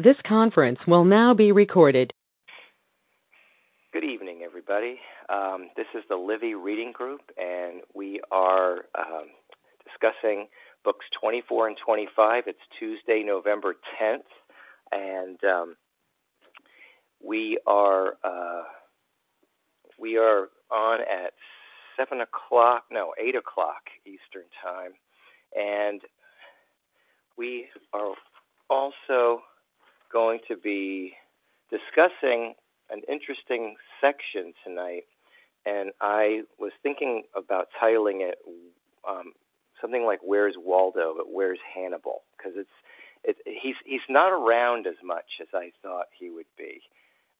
This conference will now be recorded. Good evening, everybody. Um, this is the Livy Reading Group, and we are um, discussing books 24 and 25. It's Tuesday, November 10th, and um, we are uh, we are on at seven o'clock, no, eight o'clock Eastern time, and we are also going to be discussing an interesting section tonight, and I was thinking about titling it um, something like "Where's Waldo?" but "Where's Hannibal?" because it's it, he's he's not around as much as I thought he would be,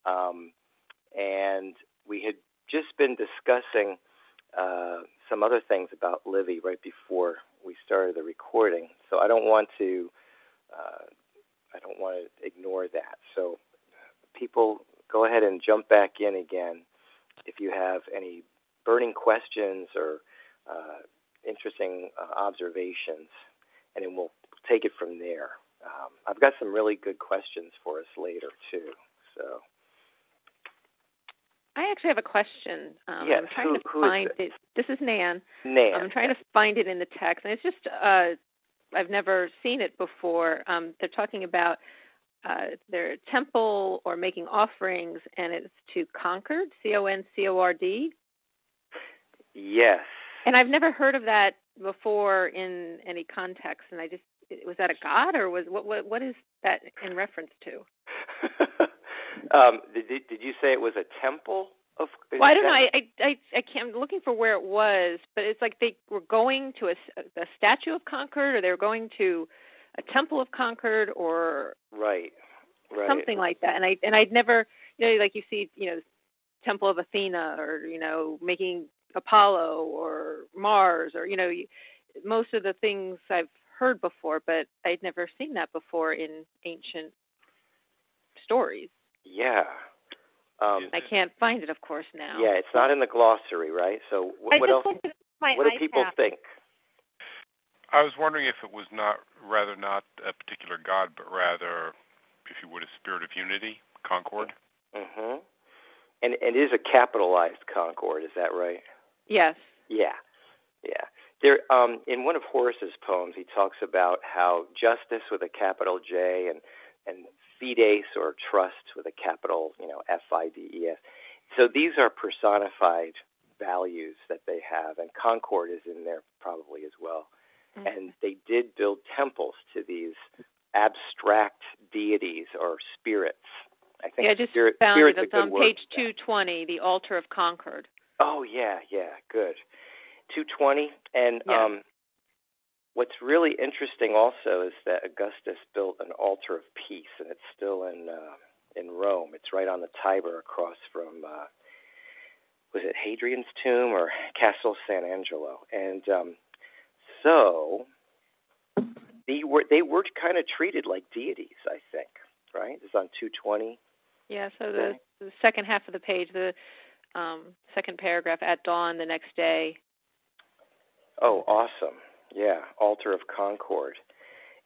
um, and we had just been discussing uh, some other things about Livy right before we started the recording, so I don't want to. Uh, I don't want to ignore that. So, people, go ahead and jump back in again if you have any burning questions or uh, interesting uh, observations, and then we'll take it from there. Um, I've got some really good questions for us later too. So. I actually have a question. Um, yes, I'm trying who, to who find is it. This is Nan. Nan. I'm trying to find it in the text, and it's just uh, I've never seen it before. Um, they're talking about uh, their temple or making offerings, and it's to Concord, C O N C O R D. Yes. And I've never heard of that before in any context. And I just was that a god or was what what what is that in reference to? um, did did you say it was a temple? Of, well, I don't know. I, I I can't. I'm looking for where it was, but it's like they were going to a, a statue of Concord, or they were going to a temple of Concord, or right, right, something like that. And I and I'd never, you know, like you see, you know, Temple of Athena, or you know, making Apollo or Mars, or you know, most of the things I've heard before, but I'd never seen that before in ancient stories. Yeah. Um, I can't find it, of course, now. Yeah, it's not in the glossary, right? So what, what else? what do people think? I was wondering if it was not rather not a particular god, but rather, if you would, a spirit of unity, concord. Mm-hmm. And, and it is a capitalized concord, is that right? Yes. Yeah, yeah. There, um, in one of Horace's poems, he talks about how justice with a capital J and and fides or trust with a capital, you know, F I D E S. So these are personified values that they have, and concord is in there probably as well. Mm-hmm. And they did build temples to these abstract deities or spirits. I think yeah, I just spirit, found it. It's on page 220, the altar of Concord. Oh yeah, yeah, good. 220, and yeah. um, what's really interesting also is that Augustus built an altar of peace, and it's still in uh, in Rome. It's right on the Tiber, across from uh, was it Hadrian's tomb or Castle San Angelo, and um, so they were they were kind of treated like deities, I think. Right? It's on 220. Yeah. So the, the second half of the page, the um, second paragraph, at dawn the next day. Oh, awesome! Yeah, altar of Concord,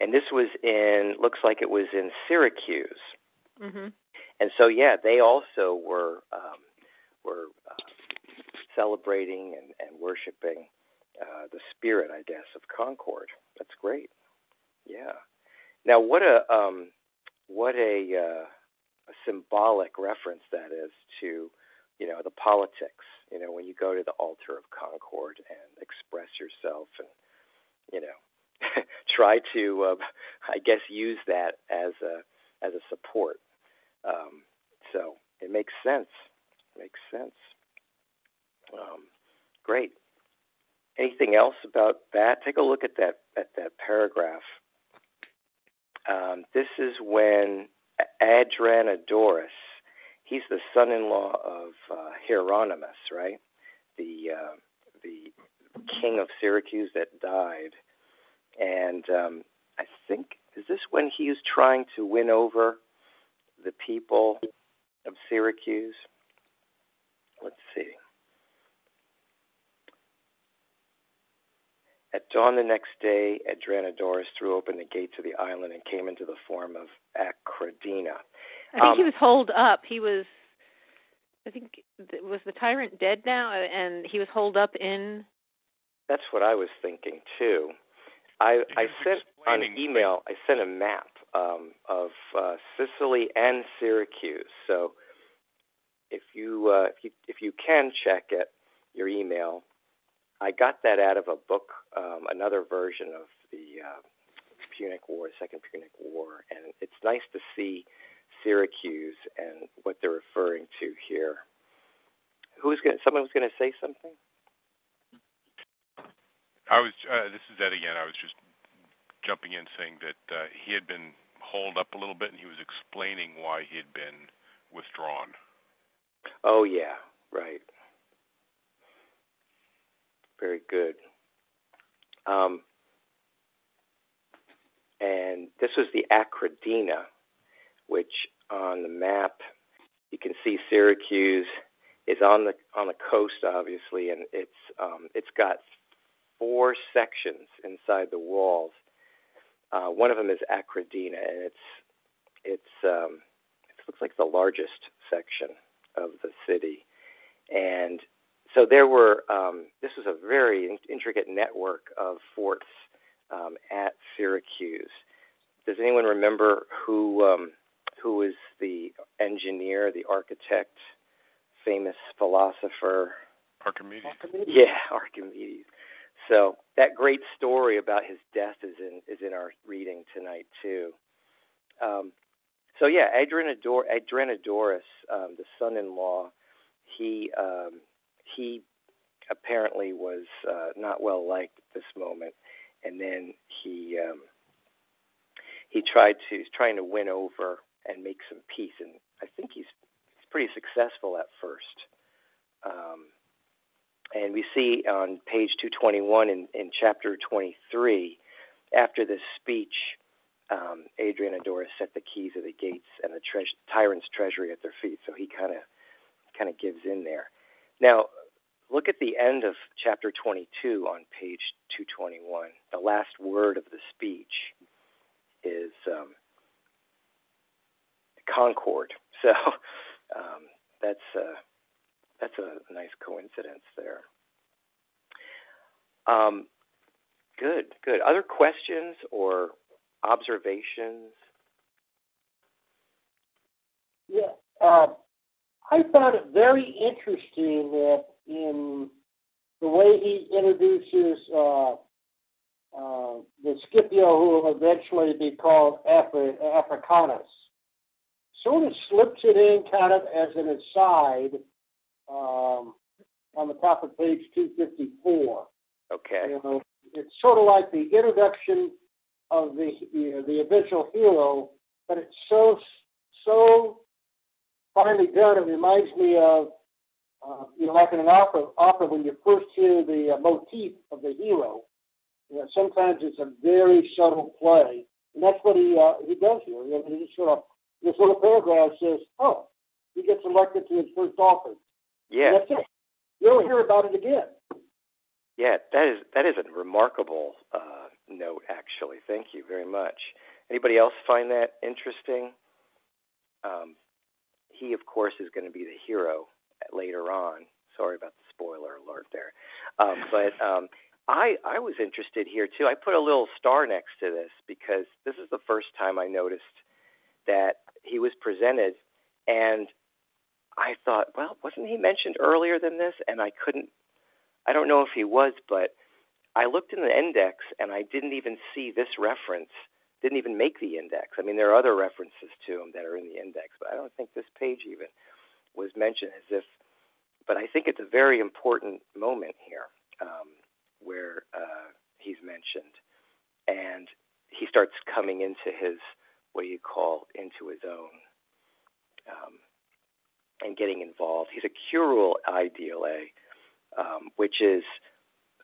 and this was in looks like it was in Syracuse. Mm-hmm. And so, yeah, they also were um, were uh, celebrating and, and worshiping uh, the spirit, I guess, of Concord. That's great. Yeah. Now, what a um, what a, uh, a symbolic reference that is to you know the politics. You know, when you go to the altar of Concord and express yourself, and you know, try to, uh, I guess, use that as a as a support. Um, so it makes sense. It makes sense. Um, great. Anything else about that? Take a look at that at that paragraph. Um, this is when Adranodorus, he's the son-in-law of uh, Hieronymus, right? The uh, king of Syracuse that died, and um, I think is this when he was trying to win over the people of Syracuse? Let's see. At dawn the next day, Adranodorus threw open the gates of the island and came into the form of Acradina. I think um, he was holed up. He was, I think, was the tyrant dead now? And he was holed up in. That's what I was thinking too. I, I sent on email. I sent a map um, of uh, Sicily and Syracuse. So if you uh, if you if you can check it, your email, I got that out of a book, um, another version of the uh, Punic War, Second Punic War, and it's nice to see Syracuse and what they're referring to here. Who's going? Someone was going to say something. I was. Uh, this is Ed again. I was just jumping in, saying that uh, he had been holed up a little bit, and he was explaining why he had been withdrawn. Oh yeah, right. Very good. Um, and this was the Acradina, which on the map you can see Syracuse is on the on the coast, obviously, and it's um, it's got four sections inside the walls. Uh, one of them is Acradina, and it's it's um, it looks like the largest section of the city, and so there were. Um, this was a very intricate network of forts um, at Syracuse. Does anyone remember who um, who was the engineer, the architect, famous philosopher? Archimedes. Archimedes. Yeah, Archimedes. So that great story about his death is in is in our reading tonight too. Um, so yeah, Adranodor, Adranodorus, um, the son-in-law, he um, he apparently was uh, not well liked at this moment, and then he um, he tried to he's trying to win over and make some peace, and I think he's he's pretty successful at first. Um, and we see on page 221 in, in chapter 23, after this speech, um, Adranodorus set the keys of the gates and the tre- tyrant's treasury at their feet. So he kind of kind of gives in there. Now, look at the end of chapter 22 on page 221. The last word of the speech is um, concord. So um, that's uh, that's a nice coincidence there. Um, good, good. Other questions or observations? Yeah, uh, I found it very interesting that in the way he introduces uh, uh, the Scipio, who will eventually be called Afri- Africanus, sort of slips it in kind of as an aside um, on the top of page 254. Okay. You know, it's sort of like the introduction of the you know, the eventual hero, but it's so so finely done. It reminds me of uh, you know, like in an opera, opera when you first hear the uh, motif of the hero. You know, sometimes it's a very subtle play, and that's what he uh, he does here. You know, he just sort of this little paragraph says, "Oh, he gets elected to his first office." Yeah, and that's it. You don't hear about it again. Yeah, that is that is a remarkable uh, note. Actually, thank you very much. Anybody else find that interesting? Um, he, of course, is going to be the hero later on. Sorry about the spoiler alert there, um, but um, I I was interested here too. I put a little star next to this because this is the first time I noticed that he was presented, and I thought, well, wasn't he mentioned earlier than this? And I couldn't. I don't know if he was, but I looked in the index and I didn't even see this reference. Didn't even make the index. I mean, there are other references to him that are in the index, but I don't think this page even was mentioned as if. But I think it's a very important moment here um, where uh, he's mentioned, and he starts coming into his what you call into his own. Um, and getting involved. He's a curule aedile, um, which is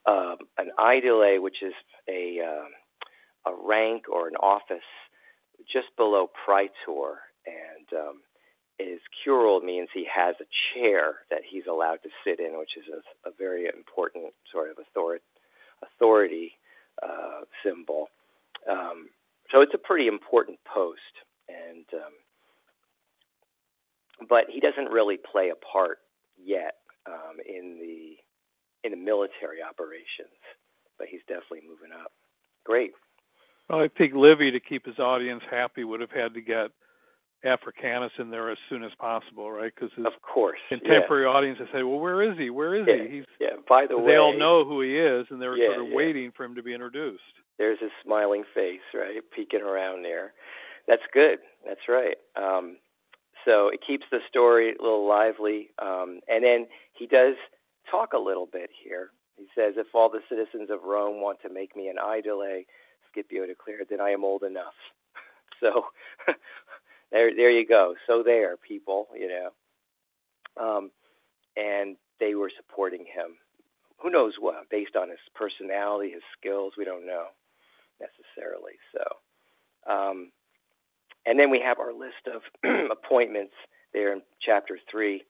um, an aedile, which is a uh, a rank or an office just below praetor, and um, his curule means he has a chair that he's allowed to sit in, which is a, a very important sort of author- authority uh, symbol. Um, so it's a pretty important post, and um, but he doesn't really play a part yet um, in the in the military operations. But he's definitely moving up. Great. Well, I think Livy, to keep his audience happy, would have had to get Africanus in there as soon as possible, right? Because of course, contemporary yeah. audience would say, "Well, where is he? Where is yeah. he?" He's yeah. By the way, they all know who he is, and they're yeah, sort of waiting for him to be introduced. There's his smiling face, right, peeking around there. That's good. That's right. Um, so it keeps the story a little lively, um, and then he does talk a little bit here. He says, "If all the citizens of Rome want to make me an aedile," Scipio declared, "then I am old enough." So there there you go. So there, people, you know. Um, and they were supporting him. Who knows what? Based on his personality, his skills, we don't know necessarily. So, um, and then we have our list of appointments there in chapter three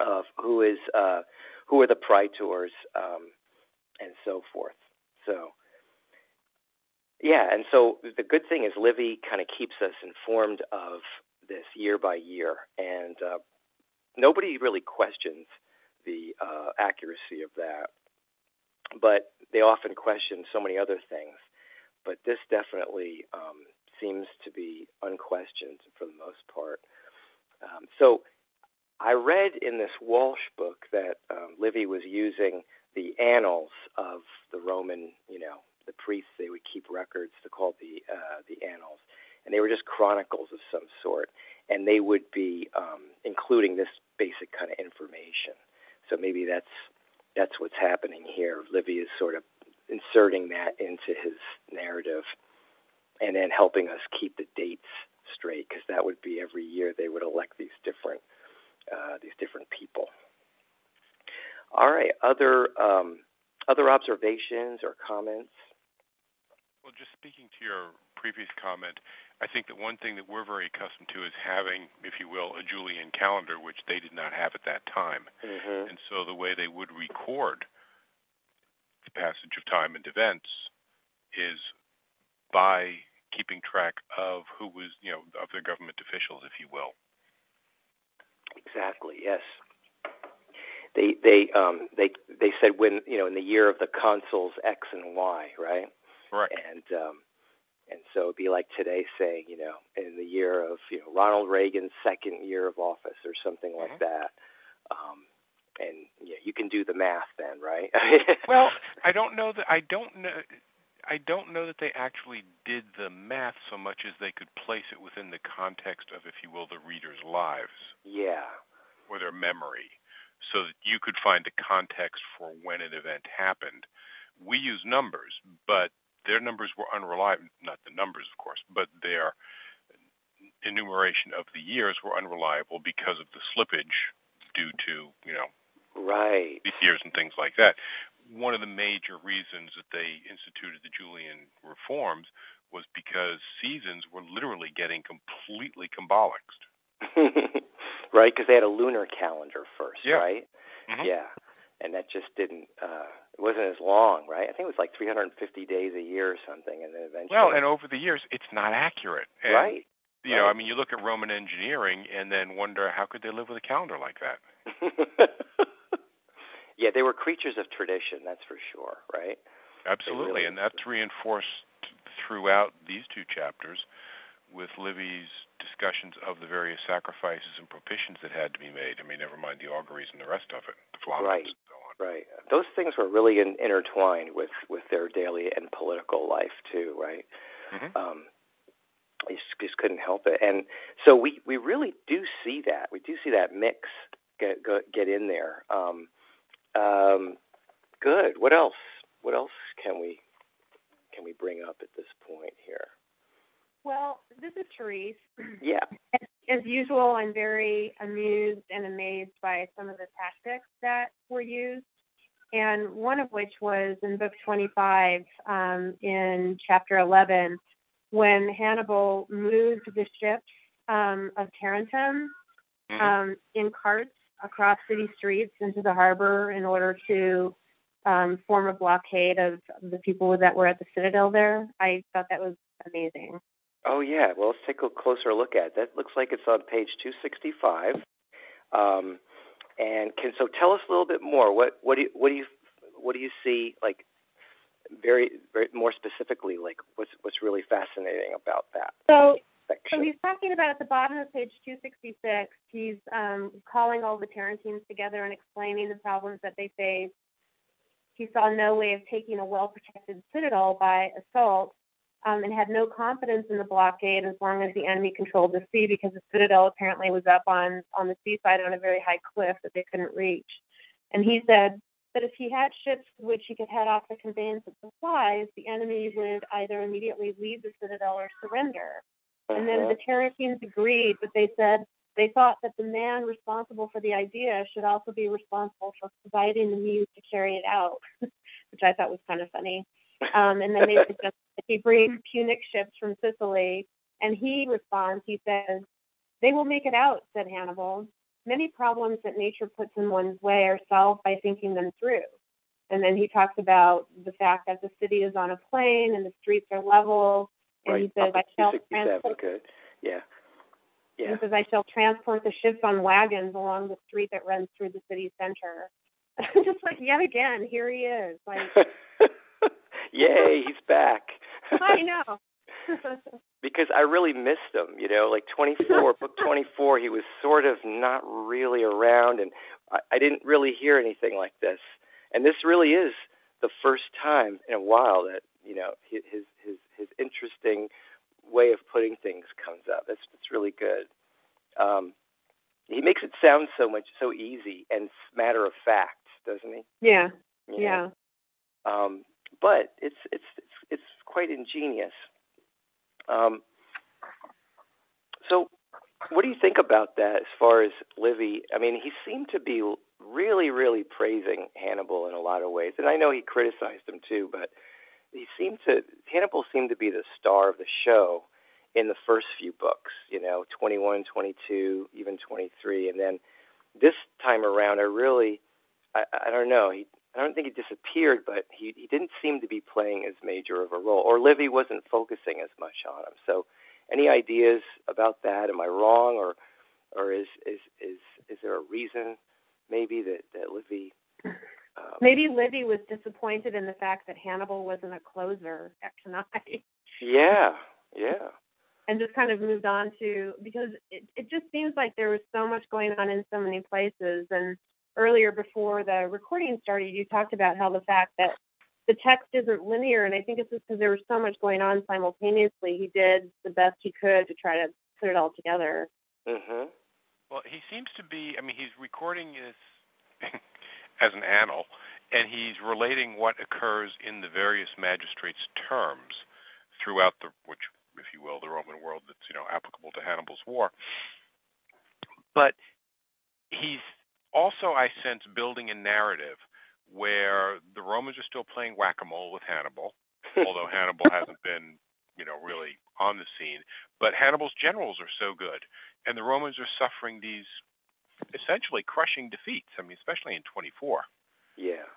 of who is uh, who are the praetors um, and so forth. So yeah, and so the good thing is Livy kind of keeps us informed of this year by year, and uh, nobody really questions the uh, accuracy of that. But they often question so many other things. But this definitely um, seems to be unquestioned for the most part. Um, so I read in this Walsh book that um, Livy was using the annals of the Roman, you know, the priests they would keep records to call the uh, the annals, and they were just chronicles of some sort, and they would be um, including this basic kind of information. So maybe that's that's what's happening here. Livy is sort of inserting that into his narrative, and then helping us keep the dates straight, because that would be every year they would elect these different uh, these different people. All right, other um, other observations or comments? Well, just speaking to your previous comment, I think that one thing that we're very accustomed to is having, if you will, a Julian calendar, which they did not have at that time. Mm-hmm. And so the way they would record the passage of time and events is by keeping track of who was, you know, of their government officials, if you will. Exactly. Yes. They they um they they said when you know in the year of the consuls X and Y, right? Right. And um, and so it'd be like today saying, you know, in the year of you know Ronald Reagan's second year of office or something mm-hmm. like that. Um, and yeah, you can do the math then, right? well, I don't know that I don't know. I don't know that they actually did the math so much as they could place it within the context of, if you will, the readers' lives. Yeah. Or their memory, so that you could find a context for when an event happened. We use numbers, but their numbers were unreliable. Not the numbers, of course, but their enumeration of the years were unreliable because of the slippage due to you know right years and things like that. One of the major reasons that they instituted the Julian reforms was because seasons were literally getting completely combalanced. right, because they had a lunar calendar first, yeah. right? Mm-hmm. Yeah, and that just didn't. Uh, it wasn't as long, right? I think it was like 350 days a year or something, and then eventually. Well, and over the years, it's not accurate. And, right. You right. know, I mean, you look at Roman engineering and then wonder how could they live with a calendar like that? yeah, they were creatures of tradition, that's for sure, right? Absolutely, really and that's reinforced throughout these two chapters with Livy's discussions of the various sacrifices and propitions that had to be made. I mean, never mind the auguries and the rest of it, the right. and so on. Right. Those things were really in, intertwined with with their daily and political life too, right? Mm-hmm. Um, I just, just couldn't help it, and so we we really do see that. We do see that mix get go, get in there. Um, um, good. What else? What else can we can we bring up at this point here? Well, this is Therese. Yeah. As, as usual, I'm very amused and amazed by some of the tactics that were used, and one of which was in Book 25 um, in Chapter 11 when Hannibal moved the ships um, of Tarentum mm-hmm. um, in carts across city streets into the harbor in order to um, form a blockade of the people that were at the Citadel there. I thought that was amazing. Oh yeah, well let's take a closer look at it. That looks like it's on page 265. Um, and can so tell us a little bit more. What what do you, what do you what do you see like very very more specifically like what's what's really fascinating about that? So so he's talking about at the bottom of page 266, he's um, calling all the Tarentines together and explaining the problems that they face. He saw no way of taking a well protected citadel by assault um, and had no confidence in the blockade as long as the enemy controlled the sea because the citadel apparently was up on, on the seaside on a very high cliff that they couldn't reach. And he said that if he had ships which he could head off the conveyance of supplies, the enemy would either immediately leave the citadel or surrender. And then Uh-huh. the Tarentines agreed, but they said they thought that the man responsible for the idea should also be responsible for providing the means to carry it out, which I thought was kind of funny. Um, and then they suggested that he bring Punic ships from Sicily, and he responds, he says, They will make it out, said Hannibal. Many problems that nature puts in one's way are solved by thinking them through. And then he talks about the fact that the city is on a plain and the streets are level. Right. he says, I shall transport good. Yeah. Yeah. he says, I shall transport the ships on wagons along the street that runs through the city center. I'm just like, yet again, here he is. Like, Yay, he's back. I know. because I really missed him. You know, like 24, book 24, he was sort of not really around, and I, I didn't really hear anything like this. And this really is the first time in a while that you know his interesting way of putting things comes up. That's that's really good. Um, he makes it sound so much so easy and matter of fact, doesn't he? yeah, You know? yeah. Um, but it's it's it's it's quite ingenious. Um, so, what do you think about that as far as Livy? I mean, he seemed to be really, really praising Hannibal in a lot of ways, and I know he criticized him too. But he seemed to Hannibal seemed to be the star of the show in the first few books. You know, 21, 22, even 23, and then this time around, I really, I, I don't know. He I don't think he disappeared, but he, he didn't seem to be playing as major of a role, or Livy wasn't focusing as much on him. So, any ideas about that? Am I wrong, or or is is is is there a reason maybe that that Livy? Um, Maybe Livy was disappointed in the fact that Hannibal wasn't a closer tonight. Yeah, yeah, and just kind of moved on to because it, it just seems like there was so much going on in so many places. And earlier before the recording started you talked about how the fact that the text isn't linear. And i think it's just because there was so much going on simultaneously. He did the best he could to try to put it all together. Mhm, Well, he seems to be. I mean, he's recording this as an annal, and he's relating what occurs in the various magistrates' terms throughout the, which, if you will, the Roman world that's you know applicable to Hannibal's war. But he's also, I sense, building a narrative where the Romans are still playing whack-a-mole with Hannibal, although Hannibal hasn't been, you know, really on the scene. But Hannibal's generals are so good, and the Romans are suffering these essentially crushing defeats. I mean, especially in 24, yeah,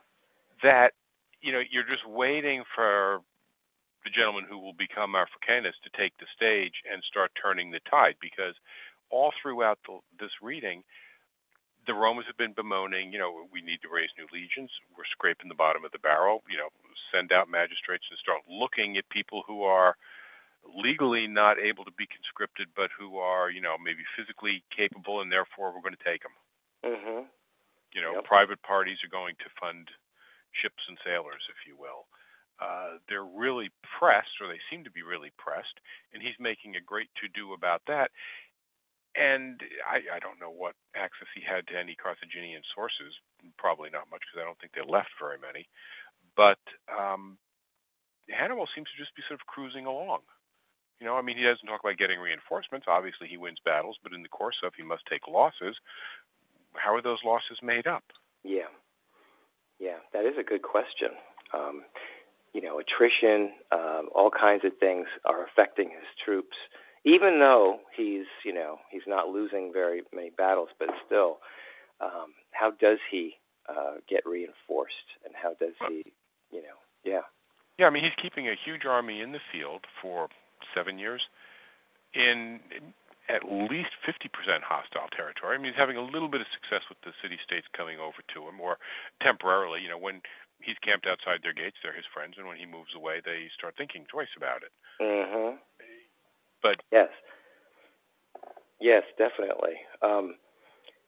that you know you're just waiting for the gentleman who will become Africanus to take the stage and start turning the tide, because all throughout the, this reading, the Romans have been bemoaning, you know, we need to raise new legions. We're scraping the bottom of the barrel. You know, send out magistrates and start looking at people who are legally not able to be conscripted, but who are, you know, maybe physically capable, and therefore we're going to take them. mhm, You know, Yep. private parties are going to fund ships and sailors, if you will. Uh, they're really pressed, or they seem to be really pressed, and he's making a great to do about that. And I, I don't know what access he had to any Carthaginian sources. Probably not much, because I don't think they left very many. But um, Hannibal seems to just be sort of cruising along. You know, I mean, he doesn't talk about getting reinforcements. Obviously, he wins battles, but in the course of, he must take losses. How are those losses made up? yeah, yeah. That is a good question. Um, you know, attrition, um, all kinds of things are affecting his troops. Even though he's, you know, he's not losing very many battles, but still, um, how does he uh, get reinforced, and how does he, you know, yeah. Yeah, I mean he's keeping a huge army in the field for seven years in at least 50% hostile territory. I mean, he's having a little bit of success with the city states coming over to him, or temporarily. You know, when he's camped outside their gates, they're his friends, and when he moves away, they start thinking twice about it. Mm-hmm. But yes, yes, definitely. Um,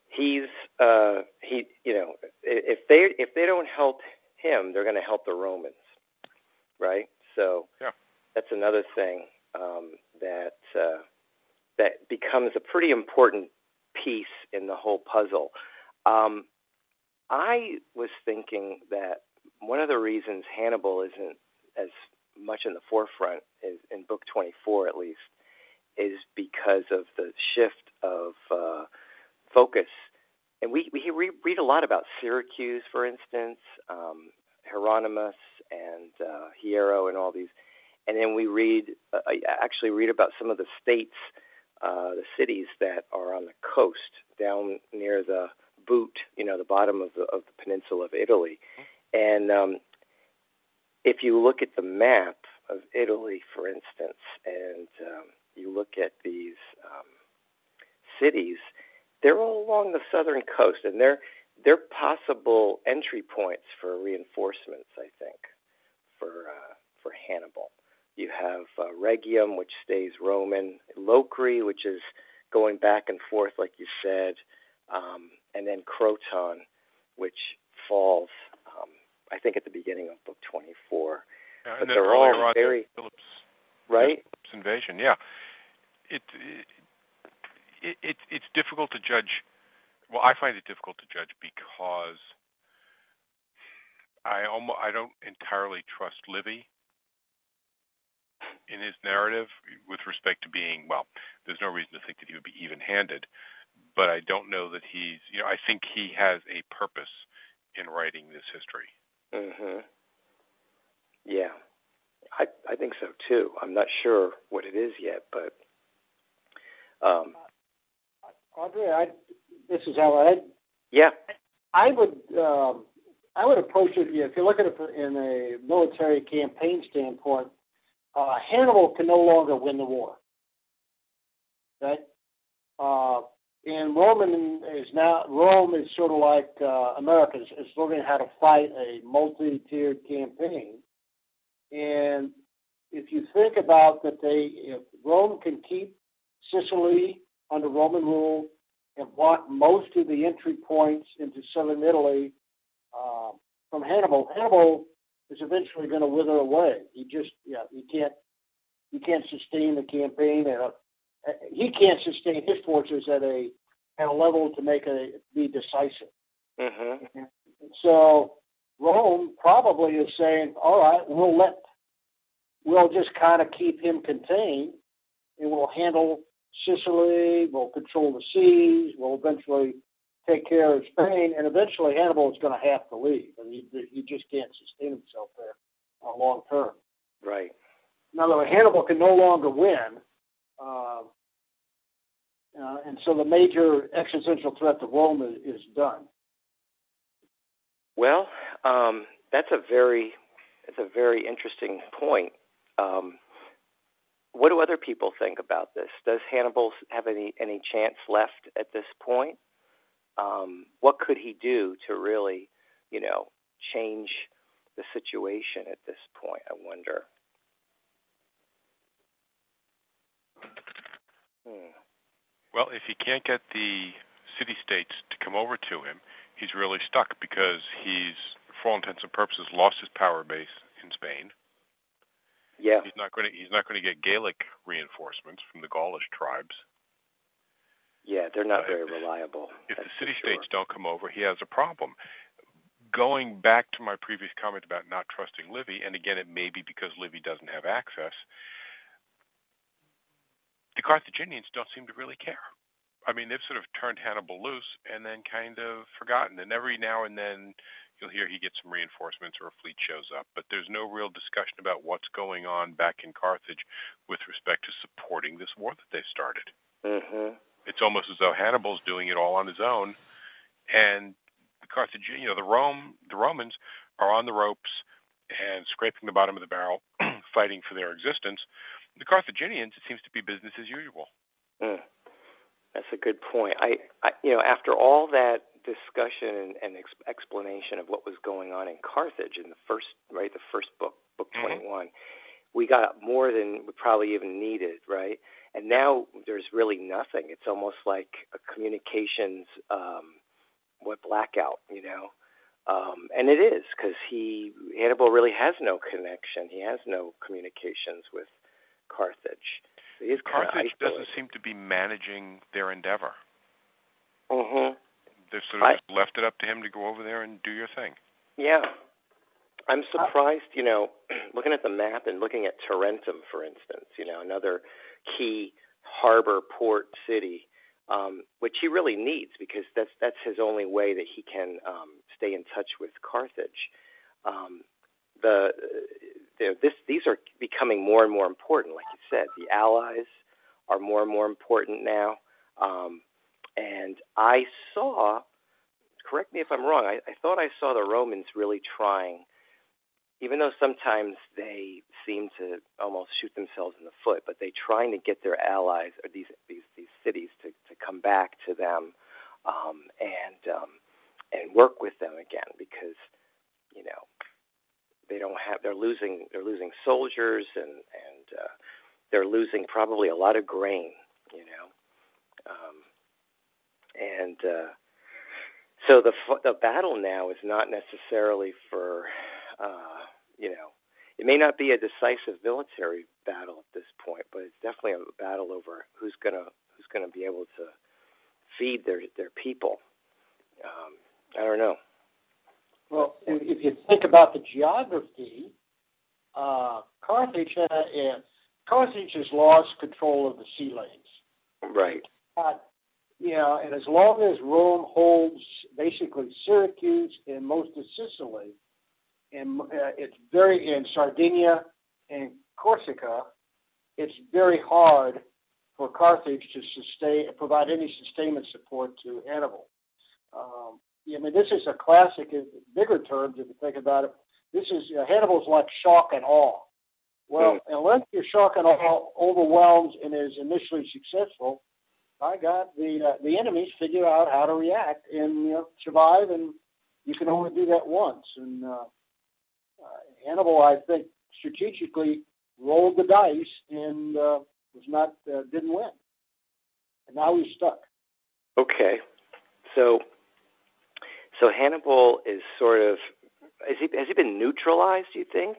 he's uh, he, you know, if they if they don't help him, they're going to help the Romans, right? So yeah. that's another thing um, that. Uh, that becomes a pretty important piece in the whole puzzle. Um, I was thinking that one of the reasons Hannibal isn't as much in the forefront is in book 24 at least is because of the shift of uh, focus. And we, we read a lot about Syracuse, for instance, um, Hieronymus and uh, Hiero and all these. And then we read, uh, actually read about some of the states uh, the cities that are on the coast down near the boot, you know, the bottom of the of the peninsula of Italy. And um, if you look at the map of Italy, for instance, and um, you look at these um, cities, they're all along the southern coast, and they're they're possible entry points for reinforcements. I think for uh, for Hannibal. You have uh, Rhegium, which stays Roman, Locri, which is going back and forth, like you said, um, and then Croton, which falls, um, I think, at the beginning of book 24. Yeah, but they're all very Philip's, right. Philip's invasion, yeah. It, it it it's difficult to judge. Well, I find it difficult to judge because I almost I don't entirely trust Livy in his narrative with respect to being well. There's no reason to think that he would be even-handed, but I don't know that he's. You know, I think he has a purpose in writing this history. Mhm. Yeah, I I think so too. I'm not sure what it is yet, but um, Andre, I this is how I yeah I would um, I would approach it if you look at it in a military campaign standpoint uh, Hannibal can no longer win the war. Right? Uh, and Roman is now Rome is sort of like uh, America is, is learning how to fight a multi-tiered campaign. And if you think about that, they if Rome can keep Sicily under Roman rule and block most of the entry points into southern Italy uh, from Hannibal. Hannibal is eventually going to wither away. He just, yeah, he can't, he can't sustain the campaign, and he can't sustain his forces at a at a level to make a be decisive. Mm-hmm. So Rome probably is saying, all right, we'll let, we'll just kind of keep him contained, and we'll handle Sicily, we'll control the seas, we'll eventually take care of Spain, and eventually Hannibal is going to have to leave. I mean, he, just can't sustain himself there uh, long term. Right. In other words, Hannibal can no longer win, uh, uh, and so the major existential threat to Rome is, is done. Well, um, that's a very that's a very interesting point. Um, what do other people think about this? Does Hannibal have any any chance left at this point? Um, what could he do to really, you know, change the situation at this point? I wonder. Hmm. Well, if he can't get the city states to come over to him, he's really stuck because he's, for all intents and purposes, lost his power base in Spain. Yeah. He's not going to. He's not going to get Gaelic reinforcements from the Gaulish tribes. Yeah, they're not very reliable. If the city sure. states don't come over, he has a problem. Going back to my previous comment about not trusting Livy, and again, it may be because Livy doesn't have access, the Carthaginians don't seem to really care. I mean, they've sort of turned Hannibal loose and then kind of forgotten. And every now and then you'll hear he gets some reinforcements or a fleet shows up, but there's no real discussion about what's going on back in Carthage with respect to supporting this war that they've started. Mm-hmm it's almost as though Hannibal's doing it all on his own, and the Carthaginians, you know, the Rome, the Romans are on the ropes and scraping the bottom of the barrel, fighting for their existence. The Carthaginians, it seems to be business as usual. Mm. That's a good point. I, I, you know, after all that discussion and, and ex- explanation of what was going on in Carthage in the first, right, the first book, book mm-hmm. 21, we got more than we probably even needed, right? And now there's really nothing. It's almost like a communications, um, what blackout, you know? Um, and it is because he Hannibal really has no connection. He has no communications with Carthage. Is Carthage doesn't seem to be managing their endeavor. Mm-hmm. They've sort of I, just left it up to him to go over there and do your thing. Yeah, I'm surprised. You know, looking at the map and looking at Tarentum, for instance. You know, another key harbor port city um, which he really needs because that's that's his only way that he can um, stay in touch with Carthage. Um, the, the this these are becoming more and more important. Like you said, the allies are more and more important now. Um, and I saw, correct me if I'm wrong, I, I thought I saw the Romans really trying even though sometimes they seem to almost shoot themselves in the foot, but they're trying to get their allies or these these these cities to to come back to them um, and um, and work with them again because you know they don't have they're losing they're losing soldiers and and uh, they're losing probably a lot of grain, you know, um, and uh, so the the battle now is not necessarily for uh, you know, it may not be a decisive military battle at this point, but it's definitely a battle over who's gonna who's gonna be able to feed their their people. Um, I don't know. Well, if you think about the geography, uh, Carthage uh, Carthage has lost control of the sea lanes. Right. Uh, you know, and as long as Rome holds basically Syracuse and most of Sicily, and uh, it's very in Sardinia and Corsica. It's very hard for Carthage to sustain provide any sustainment support to Hannibal. Um, I mean, this is a classic in bigger terms if you think about it. This is uh, Hannibal's like shock and awe. Well, mm. unless your shock and awe overwhelms and is initially successful, by God, the uh, the enemies figure out how to react and you know survive, and you can only do that once. And uh, uh, Hannibal, I think, strategically rolled the dice and uh, was not uh, didn't win, and now he's stuck. Okay, so so Hannibal is sort of has he has he been neutralized? Do You think?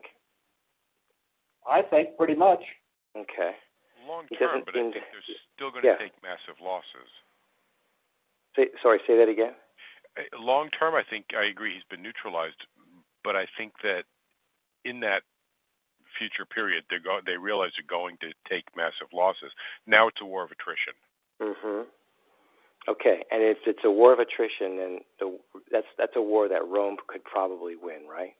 I think pretty much. Okay. Long term, but I think they're still going to yeah. take massive losses. Say, sorry, say that again. Uh, long term, I think I agree he's been neutralized, but I think that in that future period, they go they realize they're going to take massive losses. Now it's a war of attrition. Mhm. Okay, and if it's a war of attrition, then the, that's that's a war that Rome could probably win, right?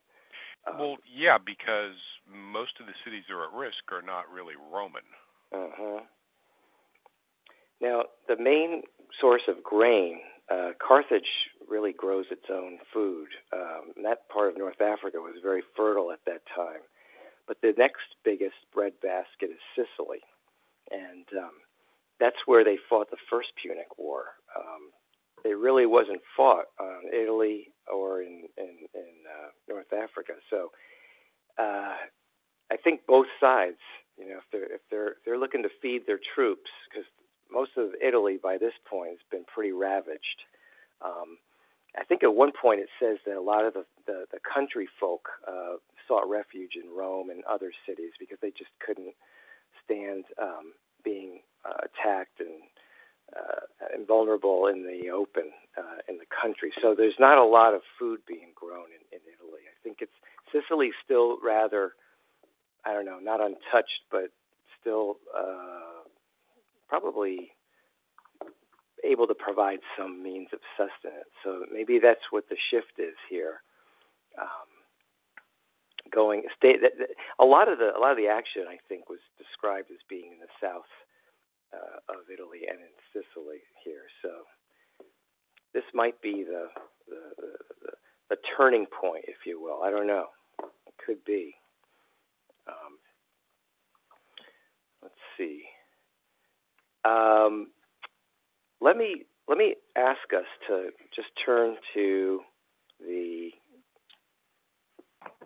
Um, well, yeah, because most of the cities that are at risk are not really Roman. Uh huh. Now, the main source of grain, uh, Carthage really grows its own food. Um, that part of North Africa was very fertile at that time. But the next biggest breadbasket is Sicily, and um, that's where they fought the first Punic War. Um, it really wasn't fought on Italy or in in, in uh, North Africa. So uh, I think both sides, you know, if they're if they're if they're looking to feed their troops, because most of Italy by this point has been pretty ravaged. Um, I think at one point it says that a lot of the, the, the country folk uh, sought refuge in Rome and other cities because they just couldn't stand um, being uh, attacked and uh, invulnerable in the open uh, in the country. So there's not a lot of food being grown in, in Italy. I think it's Sicily's still rather, I don't know, not untouched, but still uh, probably able to provide some means of sustenance. So maybe that's what the shift is here. Um, going state that, that, a lot of the a lot of the action I think was described as being in the south uh, of Italy and in Sicily here. So this might be the the, the a turning point, if you will. I don't know. It could be. Um, let's see. Um, let me let me ask us to just turn to the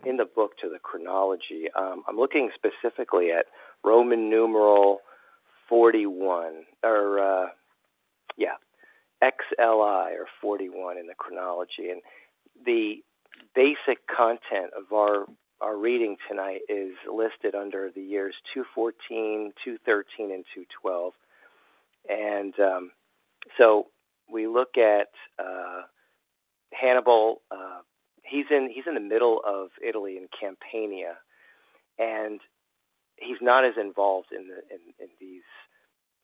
in the book to the chronology. Um, I'm looking specifically at Roman numeral 41, or uh, yeah, XLI or 41 in the chronology, and the basic content of our our reading tonight is listed under the years 214, 213, and 212. And um, so we look at uh, Hannibal. Uh, he's in he's in the middle of Italy in Campania, and he's not as involved in the in, in these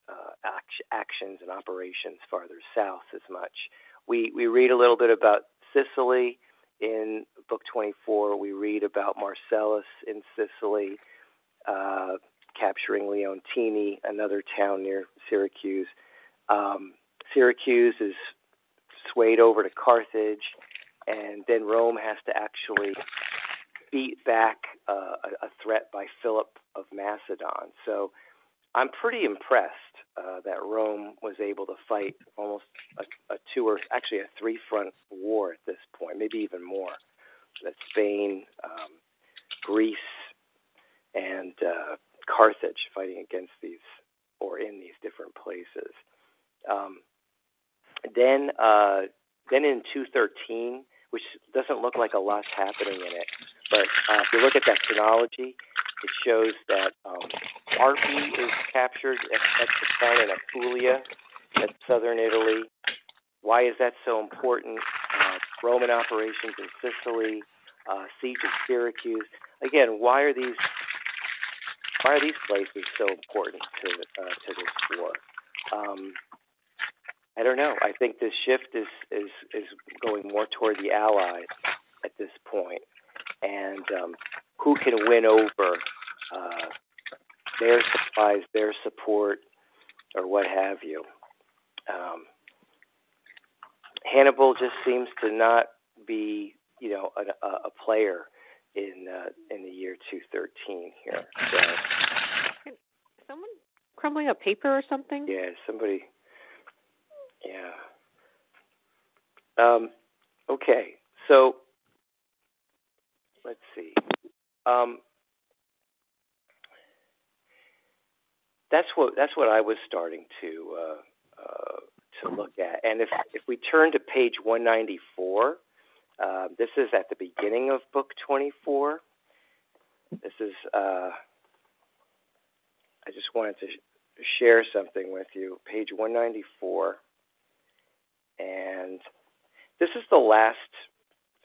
uh, act- actions and operations farther south as much. We we read a little bit about Sicily in book 24. We read about Marcellus in Sicily uh, capturing Leontini, another town near Syracuse. Um, Syracuse is swayed over to Carthage, and then Rome has to actually beat back uh, a, threat by Philip of Macedon. So I'm pretty impressed uh, that Rome was able to fight almost a, a two or actually a three front war at this point, maybe even more. That Spain, um, Greece, and uh, Carthage fighting against these or in these different places. Um, then, uh, then in 213, which doesn't look like a lot's happening in it, but uh, if you look at that chronology, it shows that um, Arpi is captured at, at the town in Apulia, at southern Italy. Why is that so important? Uh, Roman operations in Sicily, uh, siege of Syracuse. Again, why are these why are these places so important to uh, to this war? Um, I don't know. I think this shift is is is going more toward the Allies at this point, and um, who can win over uh, their supplies, their support, or what have you. Um, Hannibal just seems to not be, you know, a, a player in uh, in the year 213 here. So, someone crumbling a paper or something? Yeah, somebody. Yeah. Um, okay, so let's see. Um, that's what that's what I was starting to uh, uh, to look at. And if if we turn to page 194, uh, this is at the beginning of book 24. This is uh, I just wanted to sh- share something with you. Page 194, and this is the last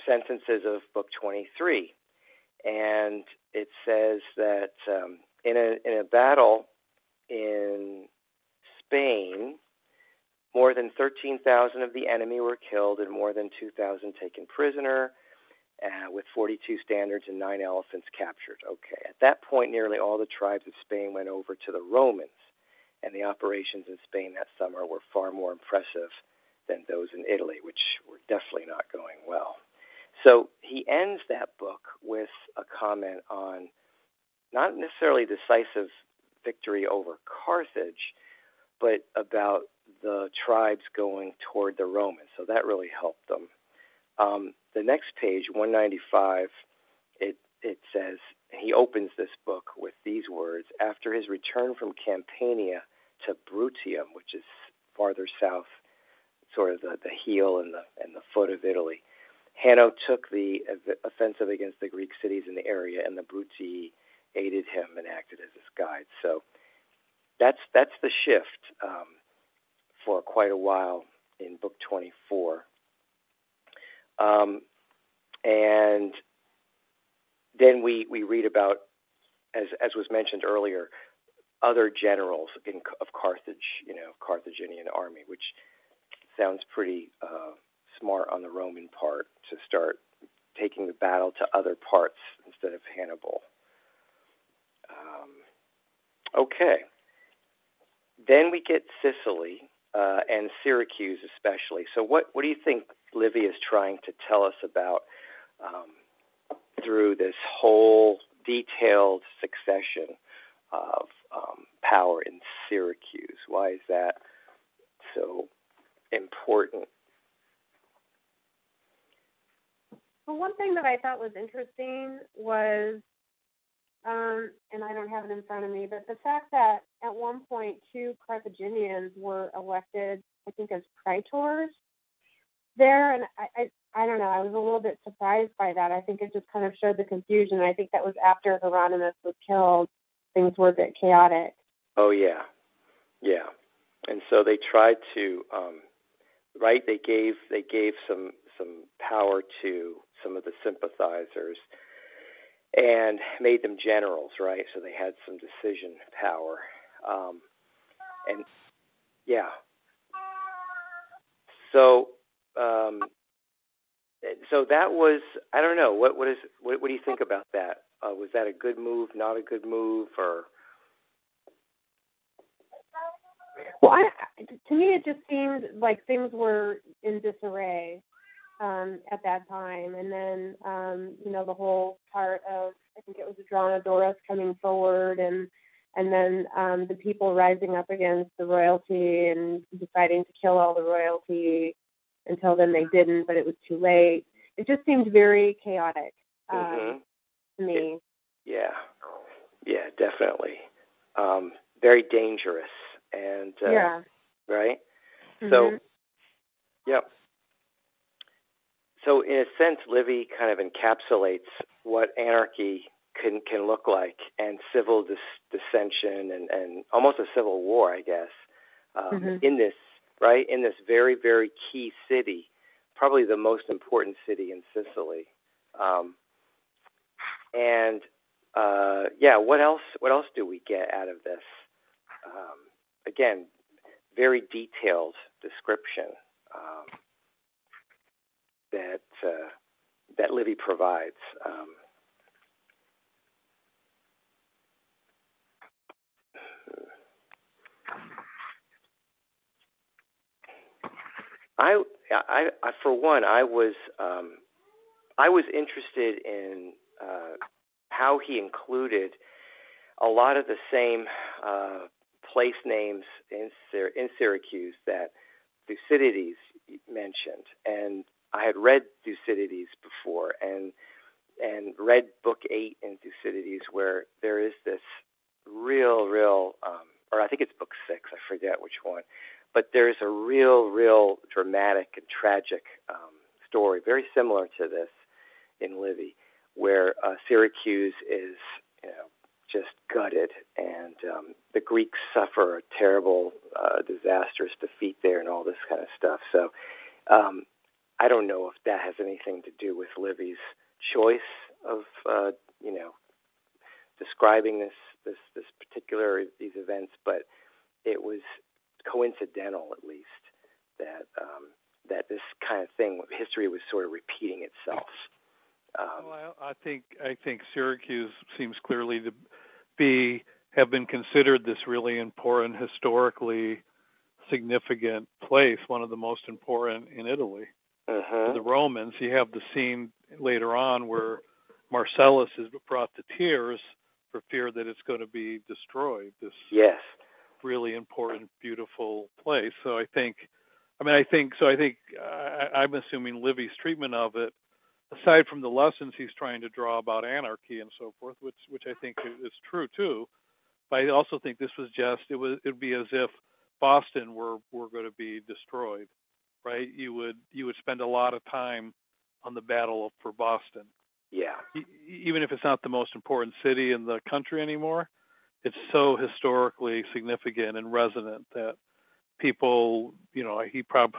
sentences of book 23, and it says that um, in a in a battle in Spain, more than 13,000 of the enemy were killed and more than 2,000 taken prisoner, uh, with 42 standards and nine elephants captured. Okay, at that point, nearly all the tribes of Spain went over to the Romans, and the operations in Spain that summer were far more impressive than those in Italy, which were definitely not going well. So he ends that book with a comment on not necessarily decisive victory over Carthage, but about the tribes going toward the Romans. So that really helped them. Um, the next page, 195, it it says he opens this book with these words: After his return from Campania to Bruttium, which is farther south, sort of the, the heel and the and the foot of Italy, Hanno took the offensive against the Greek cities in the area, and the Bruttii aided him and acted as his guide. So that's that's the shift um, for quite a while in Book 24. Um, and then we, we read about, as, as was mentioned earlier, other generals in, of Carthage, you know, Carthaginian army, which sounds pretty uh, smart on the Roman part to start taking the battle to other parts instead of Hannibal. Um, okay. Then we get Sicily, uh, and Syracuse especially. So, what what do you think Livy is trying to tell us about um, through this whole detailed succession of um, power in Syracuse? Why is that so important? Well, one thing that I thought was interesting was, um, and I don't have it in front of me, but the fact that at one point two Carthaginians were elected, I think, as praetors there, and I, I, I don't know, I was a little bit surprised by that. I think it just kind of showed the confusion. I think that was after Hieronymus was killed. Things were a bit chaotic. Oh yeah, yeah, and so they tried to, um, right? They gave they gave some some power to some of the sympathizers and made them generals, right? So they had some decision power. Um, and yeah. So um, so that was I don't know what what is what, what do you think about that? Uh, was that a good move? Not a good move? Or well, I, to me, it just seemed like things were in disarray um, at that time. And then, um, you know, the whole part of, I think it was Adranodorus coming forward and, and then um, the people rising up against the royalty and deciding to kill all the royalty until then they didn't, but it was too late. It just seemed very chaotic um, mm-hmm. to me. It, yeah, yeah, definitely. Um, very dangerous and uh, yeah, right. Mm-hmm. So, yep so in a sense, Livy kind of encapsulates what anarchy can can look like, and civil dis- dissension, and, and almost a civil war, I guess, um, mm-hmm. in this right in this very very key city, probably the most important city in Sicily, um, and uh, yeah, what else? What else do we get out of this? Um, again, very detailed description. Um, that uh, that Livy provides. Um, I, I, I, for one, I was um, I was interested in uh, how he included a lot of the same uh, place names in, in Syracuse that Thucydides mentioned, and I had read Thucydides before and and read book eight in Thucydides where there is this real, real, um, or I think it's book six, I forget which one, but there's a real, real dramatic and tragic um, story, very similar to this in Livy, where uh, Syracuse is, you know, just gutted, and um, the Greeks suffer a terrible, uh, disastrous defeat there, and all this kind of stuff. So, um, I don't know if that has anything to do with Livy's choice of, uh, you know, describing this this this particular these events, but it was coincidental, at least, that um, that this kind of thing, history was sort of repeating itself. Um, well, I, I think I think Syracuse seems clearly to be have been considered this really important historically significant place, one of the most important in Italy uh-huh. to the Romans. You have the scene later on where Marcellus is brought to tears for fear that it's going to be destroyed. This yes, really important, beautiful place. So I think, I mean, I think so. I think I, I'm assuming Livy's treatment of it, aside from the lessons he's trying to draw about anarchy and so forth, which which I think is true too. But I also think this was just it was it'd be as if Boston were were going to be destroyed right? You would you would spend a lot of time on the battle for Boston. Yeah. even if it's not the most important city in the country anymore, it's so historically significant and resonant that people, you know, he prob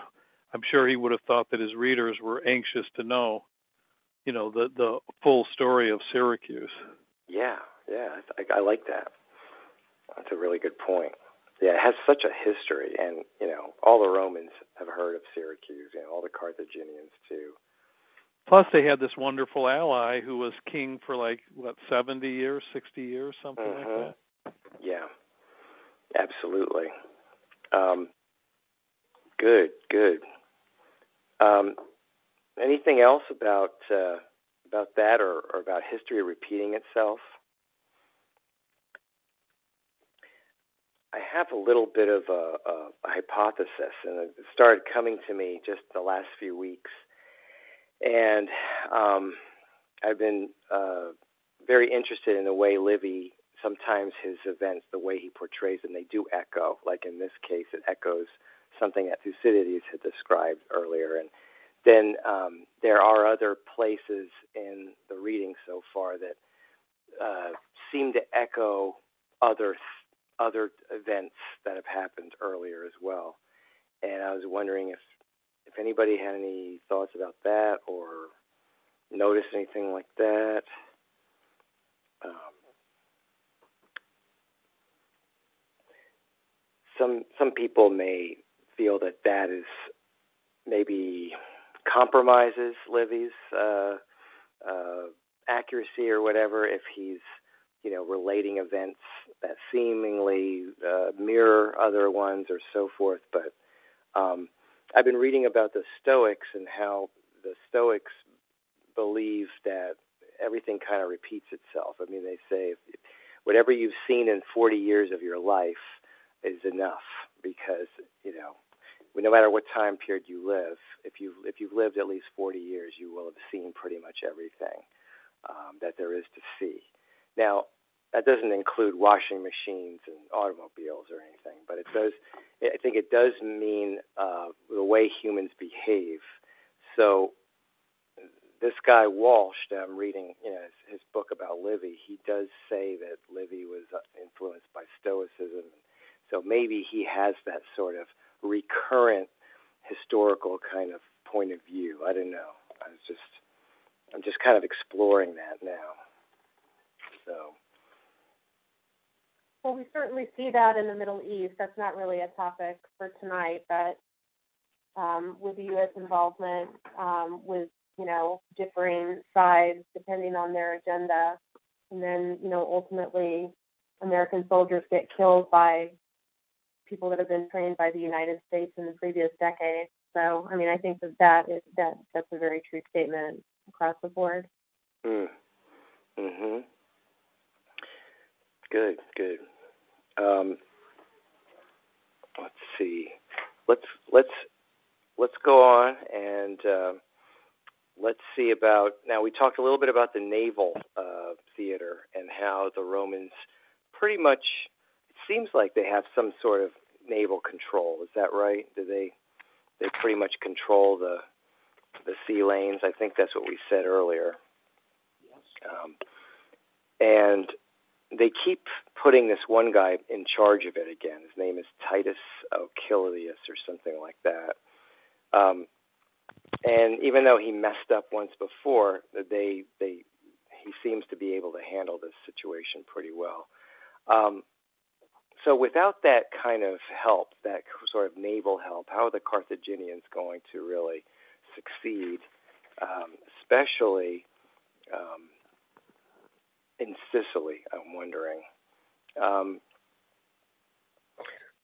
I'm sure he would have thought that his readers were anxious to know, you know, the the full story of Syracuse. Yeah, yeah, I, I like that. That's a really good point. Yeah, it has such a history, and you know, all the Romans have heard of Syracuse, you know, all the Carthaginians too. Plus, they had this wonderful ally who was king for like what seventy years, sixty years, something mm-hmm. like that. Yeah, absolutely. Um, Good, good. Um, anything else about uh, about that, or, or about history repeating itself? I have a little bit of a, a, hypothesis, and it started coming to me just the last few weeks. And um, I've been uh, very interested in the way Livy, sometimes his events, the way he portrays them, they do echo. Like in this case, it echoes something that Thucydides had described earlier. And then um, there are other places in the reading so far that uh, seem to echo other other events that have happened earlier as well. And I was wondering if if anybody had any thoughts about that or noticed anything like that. Um, some some people may feel that that is maybe compromises Livy's uh, uh, accuracy or whatever if he's you know relating events that seemingly uh, mirror other ones or so forth. But um, I've been reading about the Stoics and how the Stoics believe that everything kind of repeats itself. I mean, they say if, whatever you've seen in 40 years of your life is enough because you know no matter what time period you live, if you if you've lived at least 40 years, you will have seen pretty much everything um, that there is to see. Now, that doesn't include washing machines and automobiles or anything, but it does. I think it does mean uh, the way humans behave. So this guy Walsh I'm reading, you know, his, his book about Livy, he does say that Livy was uh, influenced by Stoicism. So maybe he has that sort of recurrent historical kind of point of view. I don't know. I was just, I'm just kind of exploring that now. So. Well, we certainly see that in the Middle East. That's not really a topic for tonight, but um, with the U.S. involvement, um, with you know, differing sides depending on their agenda. And then, you know, ultimately, American soldiers get killed by people that have been trained by the United States in the previous decade. So, I mean, I think that that is that that's a very true statement across the board. Mm. Mhm. Good. Good. Um, let's see. Let's let's let's go on and. Uh, let's see about now. We talked a little bit about the naval uh, theater and how the Romans pretty much. It seems like they have some sort of naval control. Is that right? Do they? They pretty much control the the sea lanes. I think that's what we said earlier. Yes. Um, and they keep putting this one guy in charge of it again. His name is Titus Achillius or something like that. Um, and even though he messed up once before, they they he seems to be able to handle this situation pretty well. Um, so without that kind of help, that sort of naval help, how are the Carthaginians going to really succeed, um, especially um, in Sicily? I'm wondering. Um,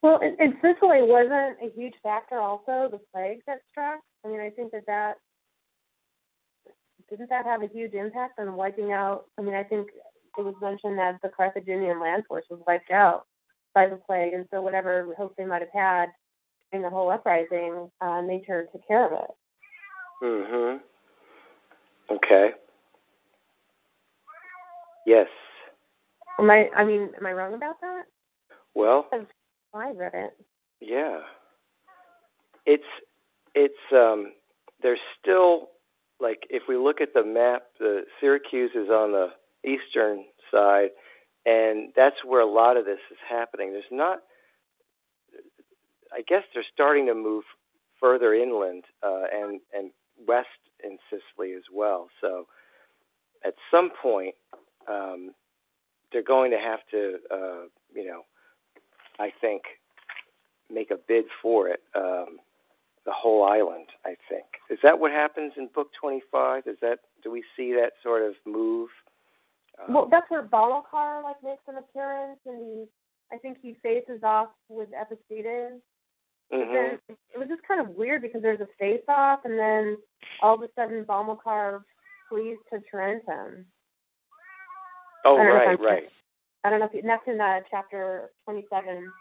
well, and, Sicily wasn't a huge factor. Also, the plague that struck. I mean, I think that that didn't that have a huge impact on wiping out. I mean, I think it was mentioned that the Carthaginian land force was wiped out by the plague, and so whatever hopes they might have had in the whole uprising, uh, nature took care of it. Mhm. Okay. Yes. Am I? I mean, am I wrong about that? Well, I read it. Yeah. It's it's um there's still like if we look at the map, the Syracuse is on the eastern side and that's where a lot of this is happening. There's not I guess they're starting to move further inland uh, and and west in Sicily as well. So at some point, um, they're going to have to, uh, you know, I think, make a bid for it. Um, the whole island, I think. Is that what happens in book 25? Is that do we see that sort of move? Um, well, that's where Balakar like makes an appearance, and he, I think he faces off with Epictetus. Mm-hmm. Then it was just kind of weird because there's a face off, and then all of a sudden Bomilcar flees to Tarentum. Oh, right, right. I don't know if you, that's in uh, chapter 27.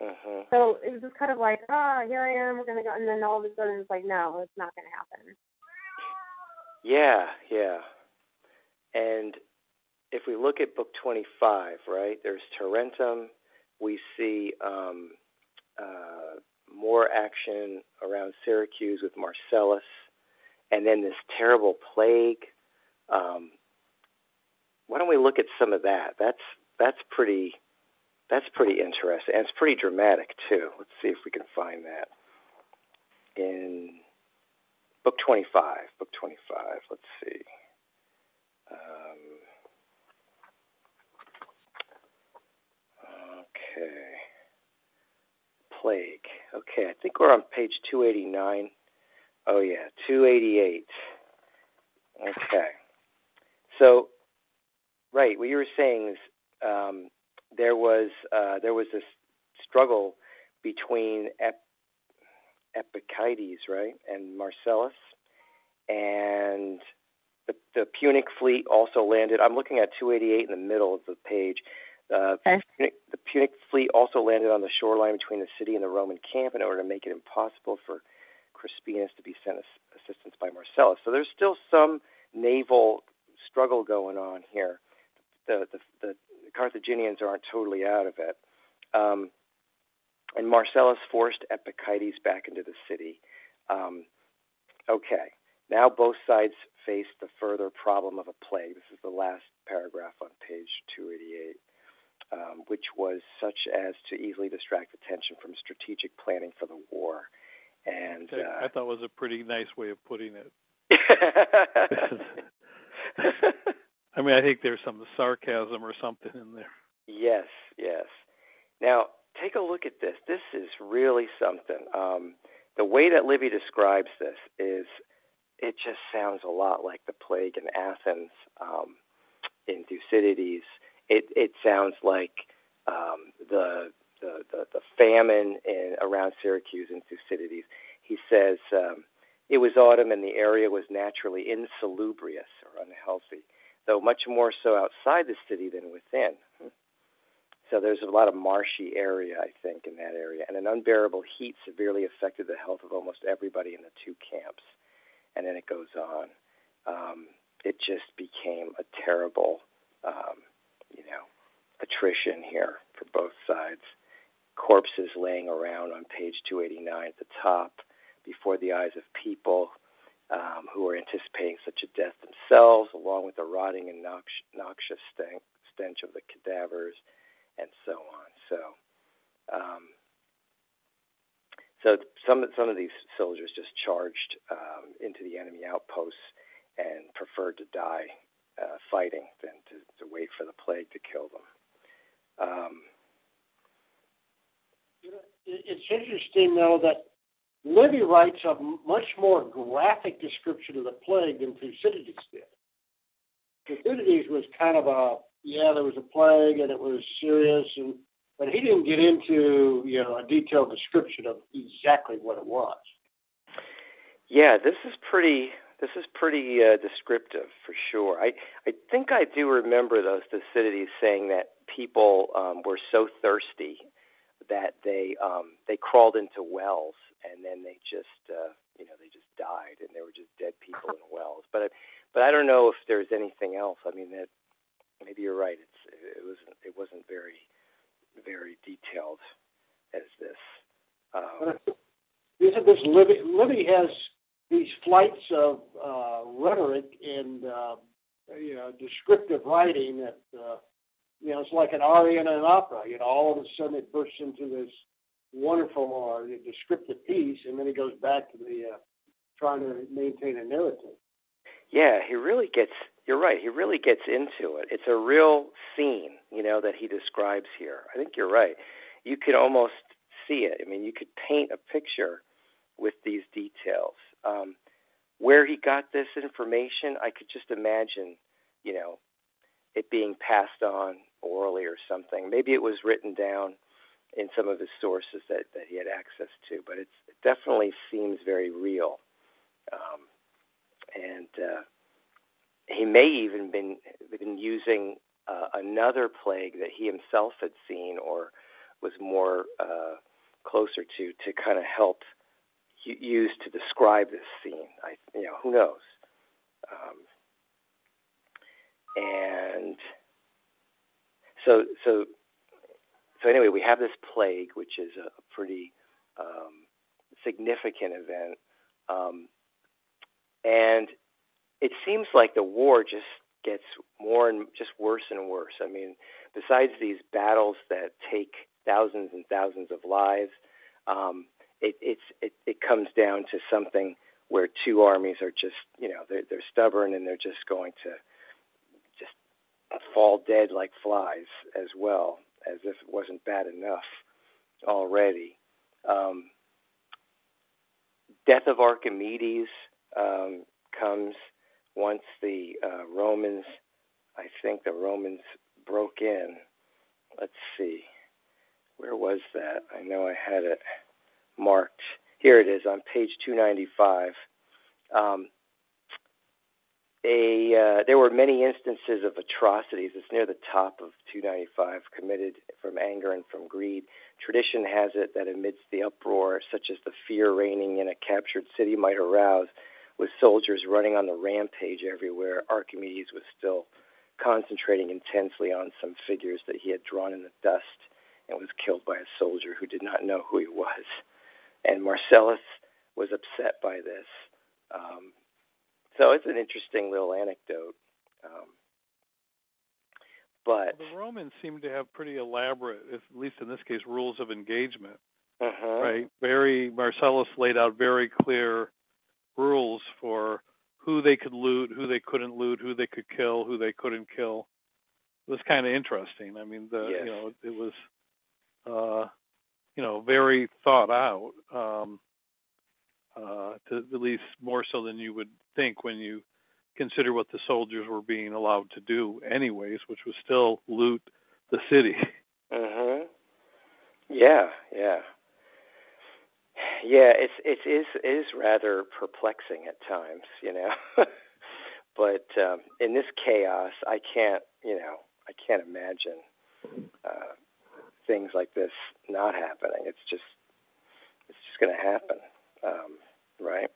Uh-huh. So it was just kind of like, ah, oh, here I am, we're going to go. And then all of a sudden it's like, no, it's not going to happen. Yeah, yeah. And if we look at book 25, right, there's Tarentum. We see um, uh, more action around Syracuse with Marcellus, and then this terrible plague. Um, why don't we look at some of that? That's that's pretty that's pretty interesting, and it's pretty dramatic too. Let's see if we can find that in book 25. Book 25. Let's see. Um, okay. Plague. Okay, I think we're on page 289. Oh yeah, 288. Okay. So, right, what you were saying is um, there was uh, there was this struggle between Ep- Epicides, right, and Marcellus, and the, the Punic fleet also landed. I'm looking at 288 in the middle of the page. Uh, okay. Punic, the Punic fleet also landed on the shoreline between the city and the Roman camp in order to make it impossible for Crispinus to be sent assistance by Marcellus. So there's still some naval struggle going on here. The, the, the Carthaginians aren't totally out of it. Um, and Marcellus forced Epicides back into the city. Um, okay, now both sides face the further problem of a plague. This is the last paragraph on page 288, um, which was such as to easily distract attention from strategic planning for the war. And uh, I thought was a pretty nice way of putting it. I mean, I think there's some sarcasm or something in there. Yes, yes. Now, take a look at this. This is really something. Um, the way that Livy describes this is it just sounds a lot like the plague in Athens um, in Thucydides. It, it sounds like um, the, the, the, the famine in, around Syracuse in Thucydides. He says um, it was autumn and the area was naturally insalubrious or unhealthy though much more so outside the city than within. So there's a lot of marshy area, I think, in that area, and an unbearable heat severely affected the health of almost everybody in the two camps. And then it goes on. Um, it just became a terrible, um, you know, attrition here for both sides. Corpses laying around on page 289 at the top before the eyes of people who are anticipating such a death themselves, along with the rotting and nox- noxious stench, stench of the cadavers, and so on. So, um, so some some of these soldiers just charged um, into the enemy outposts and preferred to die uh, fighting than to, to, wait for the plague to kill them. Um, it's interesting, though, that Livy writes a much more graphic description of the plague than Thucydides did. Thucydides was kind of a yeah, there was a plague and it was serious, and but he didn't get into you know a detailed description of exactly what it was. Yeah, this is pretty. This is pretty uh, descriptive for sure. I I think I do remember those Thucydides saying that people um, were so thirsty that they um, they crawled into wells and then they just uh, you know they just died and there were just dead people in wells. But but I don't know if there's anything else. I mean that maybe you're right. It's it wasn't it wasn't very very detailed as this. Um, Isn't this Livy? Livy has these flights of uh, rhetoric and uh, you know descriptive writing that uh, you know it's like an aria in an opera. You know, all of a sudden it bursts into this wonderful uh, descriptive piece, and then he goes back to the uh, trying to maintain a narrative. Yeah, he really gets. You're right. He really gets into it. It's a real scene, you know, that he describes here. I think you're right. You could almost see it. I mean, you could paint a picture with these details. Um, where he got this information, I could just imagine, you know, it being passed on orally or something. Maybe it was written down in some of his sources that, that he had access to, but it definitely seems very real. Um, and uh, he may even been been using uh, another plague that he himself had seen or was more uh, closer to to kind of help use to describe this scene. I, you know, who knows? Um, and so, so, so anyway, we have this plague, which is a pretty um, significant event, um, and it seems like the war just gets more and just worse and worse. I mean, besides these battles that take thousands and thousands of lives, um, it, it's it, it comes down to something where two armies are just you know they're, they're stubborn and they're just going to just fall dead like flies as well as if it wasn't bad enough already. Um, death of Archimedes um, comes once the uh, Romans, I think the Romans broke in. Let's see, where was that? I know I had it marked. Here it is on page 295. Um, a, uh, there were many instances of atrocities. It's near the top of 295, committed from anger and from greed. Tradition has it that amidst the uproar, such as the fear reigning in a captured city might arouse, with soldiers running on the rampage everywhere, Archimedes was still concentrating intensely on some figures that he had drawn in the dust and was killed by a soldier who did not know who he was. And Marcellus was upset by this. Um, so it's an interesting little anecdote. Um, but well, the Romans seem to have pretty elaborate, at least in this case, rules of engagement. Uh-huh. Right. Very Marcellus laid out very clear rules for who they could loot, who they couldn't loot, who they could kill, who they couldn't kill. It was kind of interesting. I mean, the yes. you know it was uh, you know very thought out. At least more so than you would think when you consider what the soldiers were being allowed to do, anyways, which was still loot the city. Mhm. Yeah, yeah. Yeah, it's it is it is rather perplexing at times, you know. but um, in this chaos, I can't, you know, I can't imagine uh, things like this not happening. It's just it's just going to happen, um, right?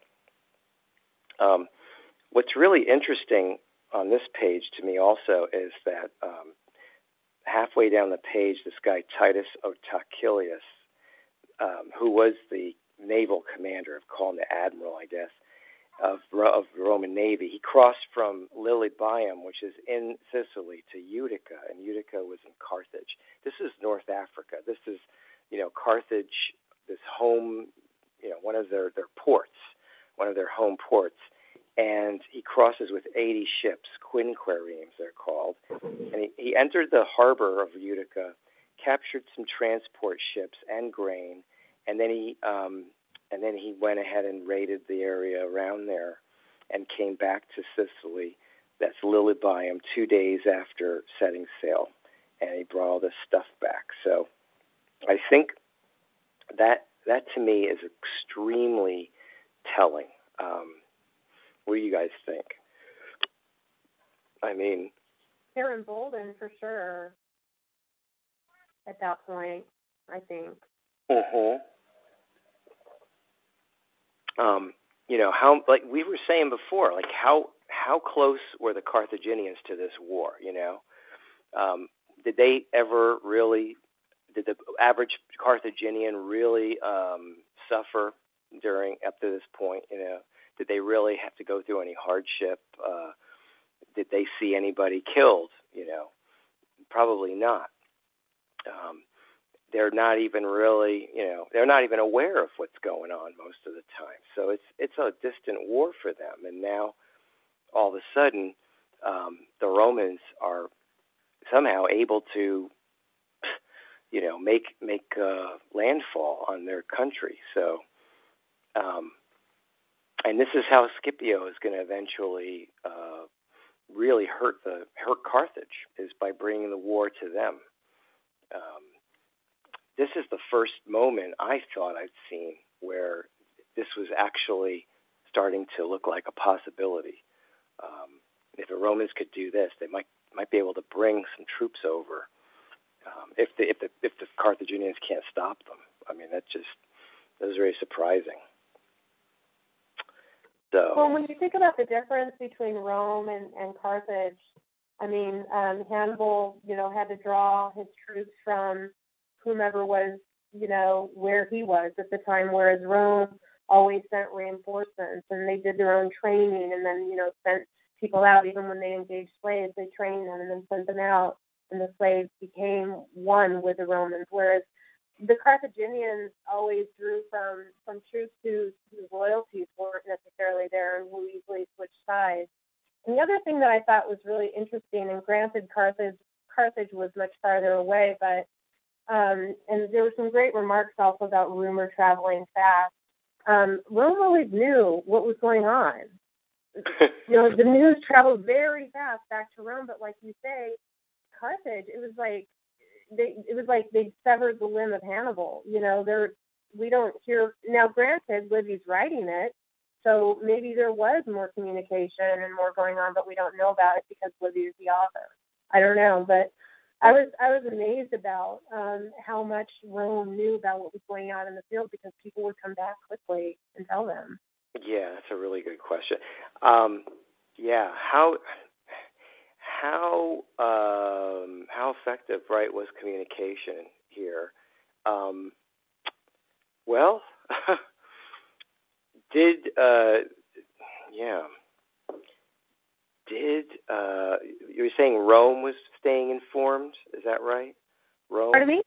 Um, what's really interesting on this page to me also is that um, halfway down the page, this guy Titus Otacilius, um, who was the naval commander of calling the admiral, I guess, of, of the Roman Navy. He crossed from Lilybaeum, which is in Sicily, to Utica, and Utica was in Carthage. This is North Africa. This is, you know, Carthage, this home, you know, one of their, their ports, one of their home ports. And he crosses with 80 ships, quinqueremes they're called. And he, he entered the harbor of Utica, captured some transport ships and grain, and then he um, and then he went ahead and raided the area around there, and came back to Sicily. That's Lilybaeum two days after setting sail, and he brought all this stuff back. So, I think that that to me is extremely telling. Um, what do you guys think? I mean, they're emboldened for sure at that point. I think. Uh-huh. Um, you know how, like we were saying before, like how how close were the Carthaginians to this war? You know, um, did they ever really? Did the average Carthaginian really um, suffer during up to this point? You know, did they really have to go through any hardship? Uh, did they see anybody killed? You know, probably not. Um, they're not even really, you know, they're not even aware of what's going on most of the time. So it's it's a distant war for them. And now, all of a sudden, um, the Romans are somehow able to, you know, make make uh, landfall on their country. So, um, and this is how Scipio is going to eventually uh, really hurt the hurt Carthage is by bringing the war to them. Um, this is the first moment I thought I'd seen where this was actually starting to look like a possibility. Um, if the Romans could do this, they might might be able to bring some troops over. Um, if the if the if the Carthaginians can't stop them, I mean that just that was very surprising. So well, when you think about the difference between Rome and, and Carthage, I mean um, Hannibal, you know, had to draw his troops from whomever was, you know, where he was at the time, whereas Rome always sent reinforcements and they did their own training and then, you know, sent people out. Even when they engaged slaves, they trained them and then sent them out, and the slaves became one with the Romans. Whereas the Carthaginians always drew from from troops whose, whose loyalties weren't necessarily there and who easily switched sides. And the other thing that I thought was really interesting, and granted, Carthage Carthage was much farther away, but um, and there were some great remarks also about rumor traveling fast. Um, Rome always knew what was going on. you know, the news traveled very fast back to Rome, but like you say, Carthage, it was like they it was like they severed the limb of Hannibal. You know, there we don't hear now. Granted, Livy's writing it, so maybe there was more communication and more going on, but we don't know about it because Livy is the author. I don't know, but I was I was amazed about um, how much Rome knew about what was going on in the field because people would come back quickly and tell them. Yeah, that's a really good question. Um, yeah, how how um, how effective, right, was communication here? Um, well, did uh, yeah, did uh, you were saying Rome was staying informed? Is that right? Rome. Pardon me?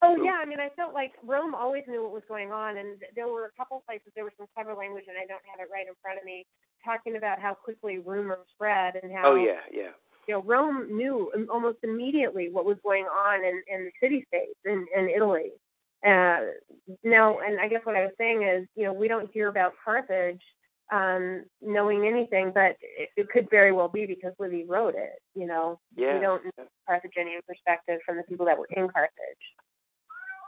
Oh yeah, I mean, I felt like Rome always knew what was going on, and there were a couple places there was some clever language, and I don't have it right in front of me, talking about how quickly rumors spread and how. Oh yeah, yeah. You know, Rome knew almost immediately what was going on in in the city states in in Italy. Uh, now, and I guess what I was saying is, you know, we don't hear about Carthage um, knowing anything, but it, it could very well be because Livy wrote it. You know, yeah. we don't know Carthaginian perspective from the people that were in Carthage.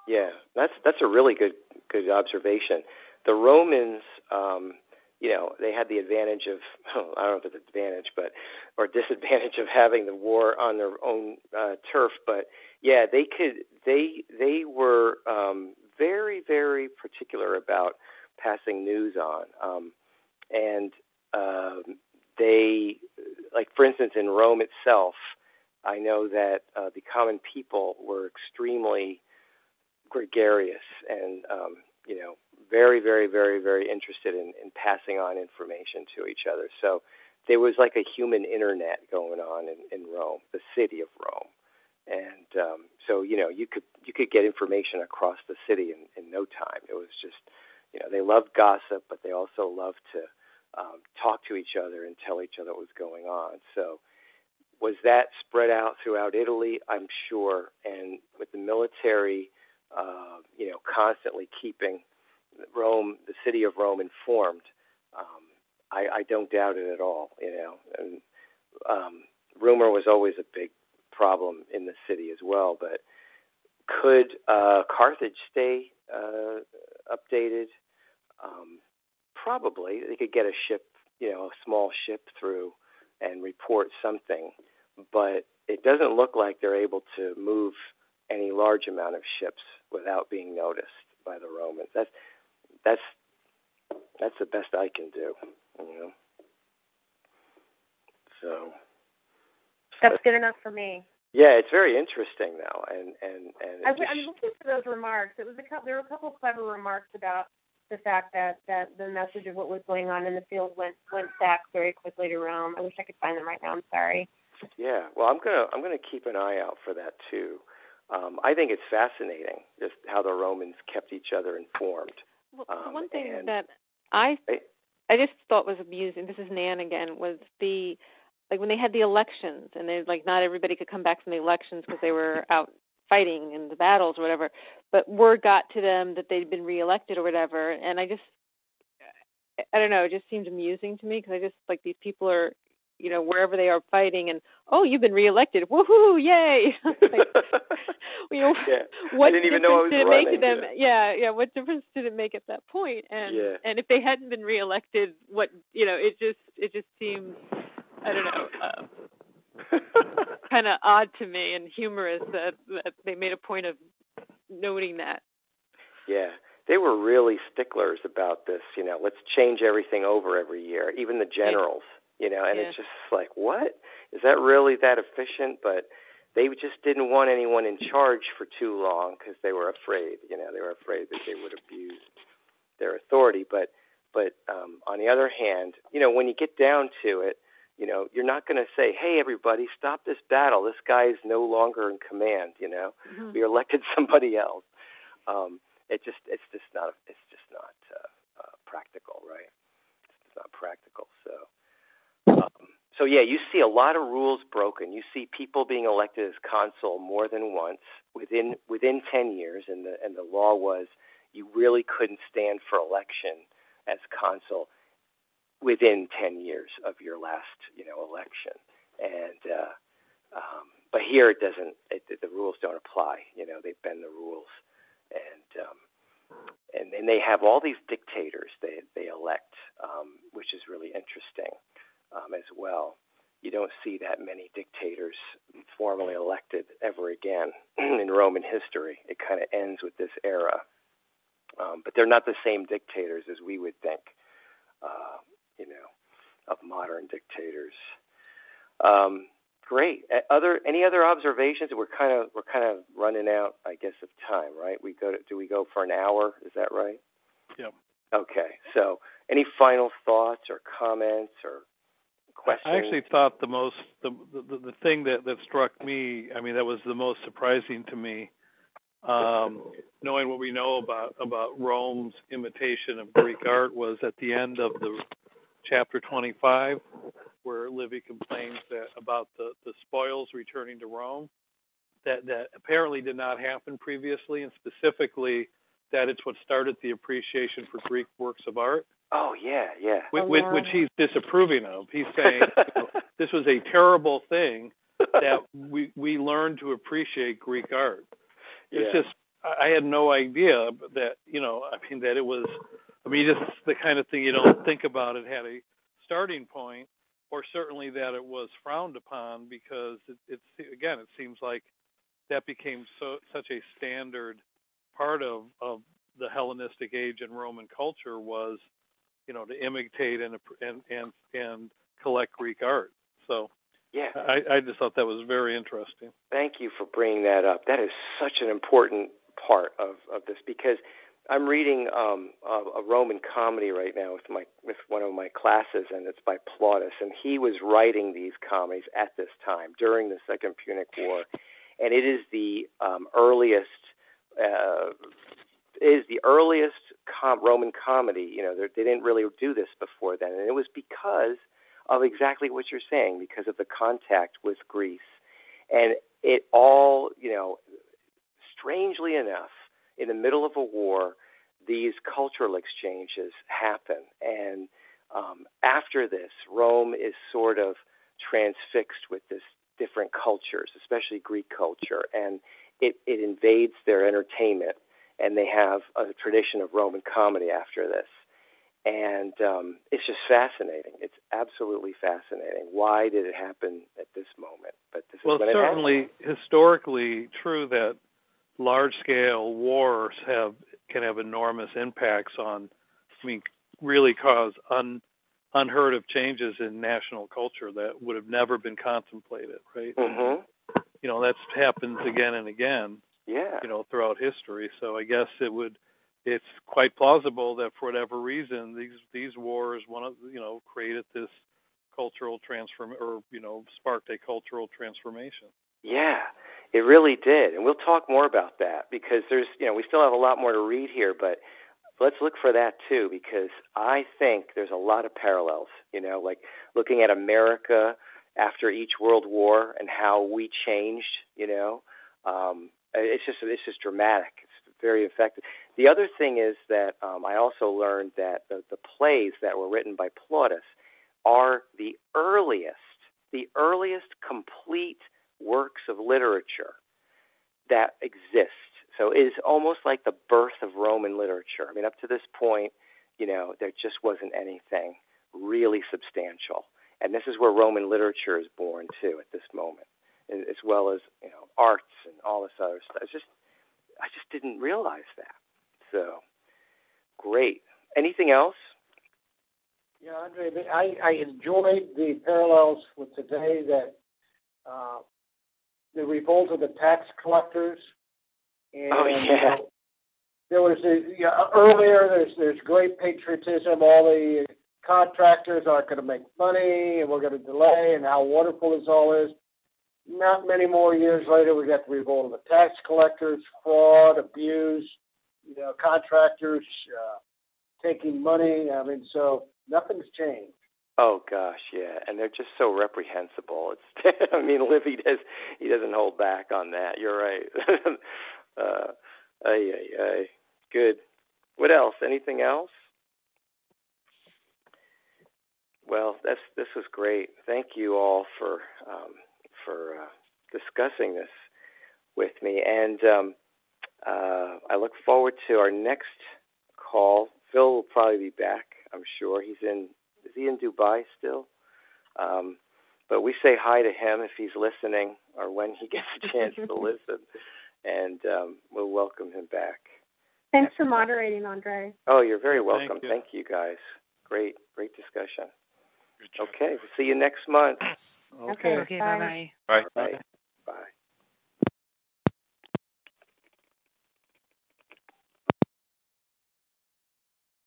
Yeah, that's that's a really good good observation. The Romans, um, you know, they had the advantage of I don't know if it's advantage, but or disadvantage of having the war on their own uh, turf. But yeah, they could they they were um, very very particular about passing news on, um, and um, they like for instance in Rome itself, I know that uh, the common people were extremely gregarious and um, you know very very very very interested in, in passing on information to each other. So there was like a human internet going on in, in Rome, the city of Rome, and um, so you know you could you could get information across the city in, in no time. It was just you know they loved gossip, but they also loved to um, talk to each other and tell each other what was going on. So was that spread out throughout Italy? I'm sure, and with the military uh, you know, constantly keeping Rome, the city of Rome, informed. Um, I, I don't doubt it at all. You know, and um, rumor was always a big problem in the city as well. But could uh, Carthage stay uh, updated? Um, probably. They could get a ship, you know, a small ship through and report something, but it doesn't look like they're able to move any large amount of ships without being noticed by the Romans. That's that's that's the best I can do, you know. So that's good enough for me. Yeah, it's very interesting though, and and and I, I'm looking for those remarks. It was a couple, there were a couple of clever remarks about the fact that that the message of what was going on in the field went went back very quickly to Rome. I wish I could find them right now. I'm sorry. Yeah, well, I'm gonna I'm gonna keep an eye out for that too um, I think it's fascinating just how the Romans kept each other informed. Well, um, one thing that I I just thought was amusing. This is Nan again. Was the like when they had the elections and they like not everybody could come back from the elections because they were out fighting in the battles or whatever. But word got to them that they'd been reelected or whatever, and I just I don't know. It just seemed amusing to me because I just like these people are you know wherever they are fighting and oh you've been reelected woohoo yay like, you know yeah. what didn't even difference know I was did it running, make to them yeah. yeah yeah what difference did it make at that point and Yeah. and if they hadn't been reelected what you know it just it just seems i don't know uh, kind of odd to me and humorous that that they made a point of noting that Yeah, they were really sticklers about this. You know, let's change everything over every year, even the generals. You know, and Yeah. it's just like, what is that really that efficient? But they just didn't want anyone in charge for too long because they were afraid. You know, they were afraid that they would abuse their authority. But but um, on the other hand, you know, when you get down to it, you know, you're not going to say, "Hey, everybody, stop this battle. This guy is no longer in command." You know, Mhm. we elected somebody else. Um, it just it's just not it's just not uh, uh, practical, right? It's not practical. So, so yeah, you see a lot of rules broken. You see people being elected as consul more than once within within ten years, and the and the law was you really couldn't stand for election as consul within ten years of your last you know election, and uh, um, but here it doesn't. It, the rules don't apply. You know, they bend the rules and um, and and they have all these dictators they they elect, um, which is really interesting um, as well. You don't see that many dictators formally elected ever again in Roman history. It kind of ends with this era, um, but they're not the same dictators as we would think. Uh, you know, of modern dictators. Um, Great. Other any other observations? We're kind of we're kind of running out, I guess, of time, right? We go to, do we go for an hour? Is that right? Yep. Okay. So, any final thoughts or comments or questions? I actually thought the most the the, the thing that that struck me, I mean, that was the most surprising to me, um, knowing what we know about about Rome's imitation of Greek art, was at the end of the chapter 25, where Livy complains that about the the spoils returning to Rome, that that apparently did not happen previously, and specifically that it's what started the appreciation for Greek works of art Oh yeah, yeah. which, Oh, which, yeah. which he's disapproving of. He's saying you know, this was a terrible thing that we we learned to appreciate Greek art. It's Yeah. just I I had no idea that you know I mean that it was I mean just the kind of thing you don't think about. It had a starting point, or certainly that it was frowned upon because it, it's again it seems like that became so such a standard part of of the Hellenistic age and Roman culture was you know, to imitate and and and and collect Greek art. So yeah. I, I just thought that was very interesting. Thank you for bringing that up. That is such an important part of, of this because I'm reading um, a, a Roman comedy right now with my with one of my classes, and it's by Plautus, and he was writing these comedies at this time during the Second Punic War, and it is the um, earliest. Uh, is the earliest com- Roman comedy. You know, they didn't really do this before then, and it was because of exactly what you're saying, because of the contact with Greece, and it all, you know, strangely enough, in the middle of a war, these cultural exchanges happen, and um, after this, Rome is sort of transfixed with this different cultures, especially Greek culture, and it, it invades their entertainment and they have a tradition of Roman comedy after this. And um, it's just fascinating. It's absolutely fascinating. Why did it happen at this moment? But this Well, is when certainly historically true that large scale wars have can have enormous impacts on I mean really cause un unheard of changes in national culture that would have never been contemplated, right? Mhm. You know, that's happens again and again. Yeah. you know throughout history so i guess it would it's quite plausible that for whatever reason these these wars one of you know created this cultural transform or you know sparked a cultural transformation Yeah, it really did. And we'll talk more about that because there's, you know, we still have a lot more to read here, but let's look for that too because I think there's a lot of parallels, you know, like looking at America after each world war and how we changed, you know. Um, it's just it's just dramatic. It's very effective. The other thing is that um, I also learned that the, the plays that were written by Plautus are the earliest the earliest complete works of literature that exist. So it is almost like the birth of Roman literature. I mean, up to this point, you know, there just wasn't anything really substantial. And this is where Roman literature is born too at this moment, as well as you know arts and all this other stuff. It's just I just didn't realize that. So great. Anything else? Yeah, Andre, I, I enjoyed the parallels with today that uh, the revolt of the tax collectors. And, oh yeah. there was a, you know, earlier. There's there's great patriotism. All the contractors aren't going to make money, and we're going to delay, and how wonderful this all is. Not many more years later, we got the revolt of the tax collectors, fraud, abuse, you know, contractors uh, taking money. I mean, so nothing's changed. Oh gosh, yeah, and they're just so reprehensible. It's, I mean, Livy does he doesn't hold back on that. You're right. uh, ay, ay, ay. Good. What else? Anything else? Well, that's this was great. Thank you all for um, for uh, discussing this with me, and um, uh, I look forward to our next call. Phil will probably be back. I'm sure he's in. Is he in Dubai still? Um, but we say hi to him if he's listening or when he gets a chance to listen, and um, we'll welcome him back. Thanks for moderating, Andre. Oh, you're very welcome. Thank you. Thank you, guys. Great, great discussion. Okay, we'll see you next month. Okay. Okay, bye-bye. Bye. Bye.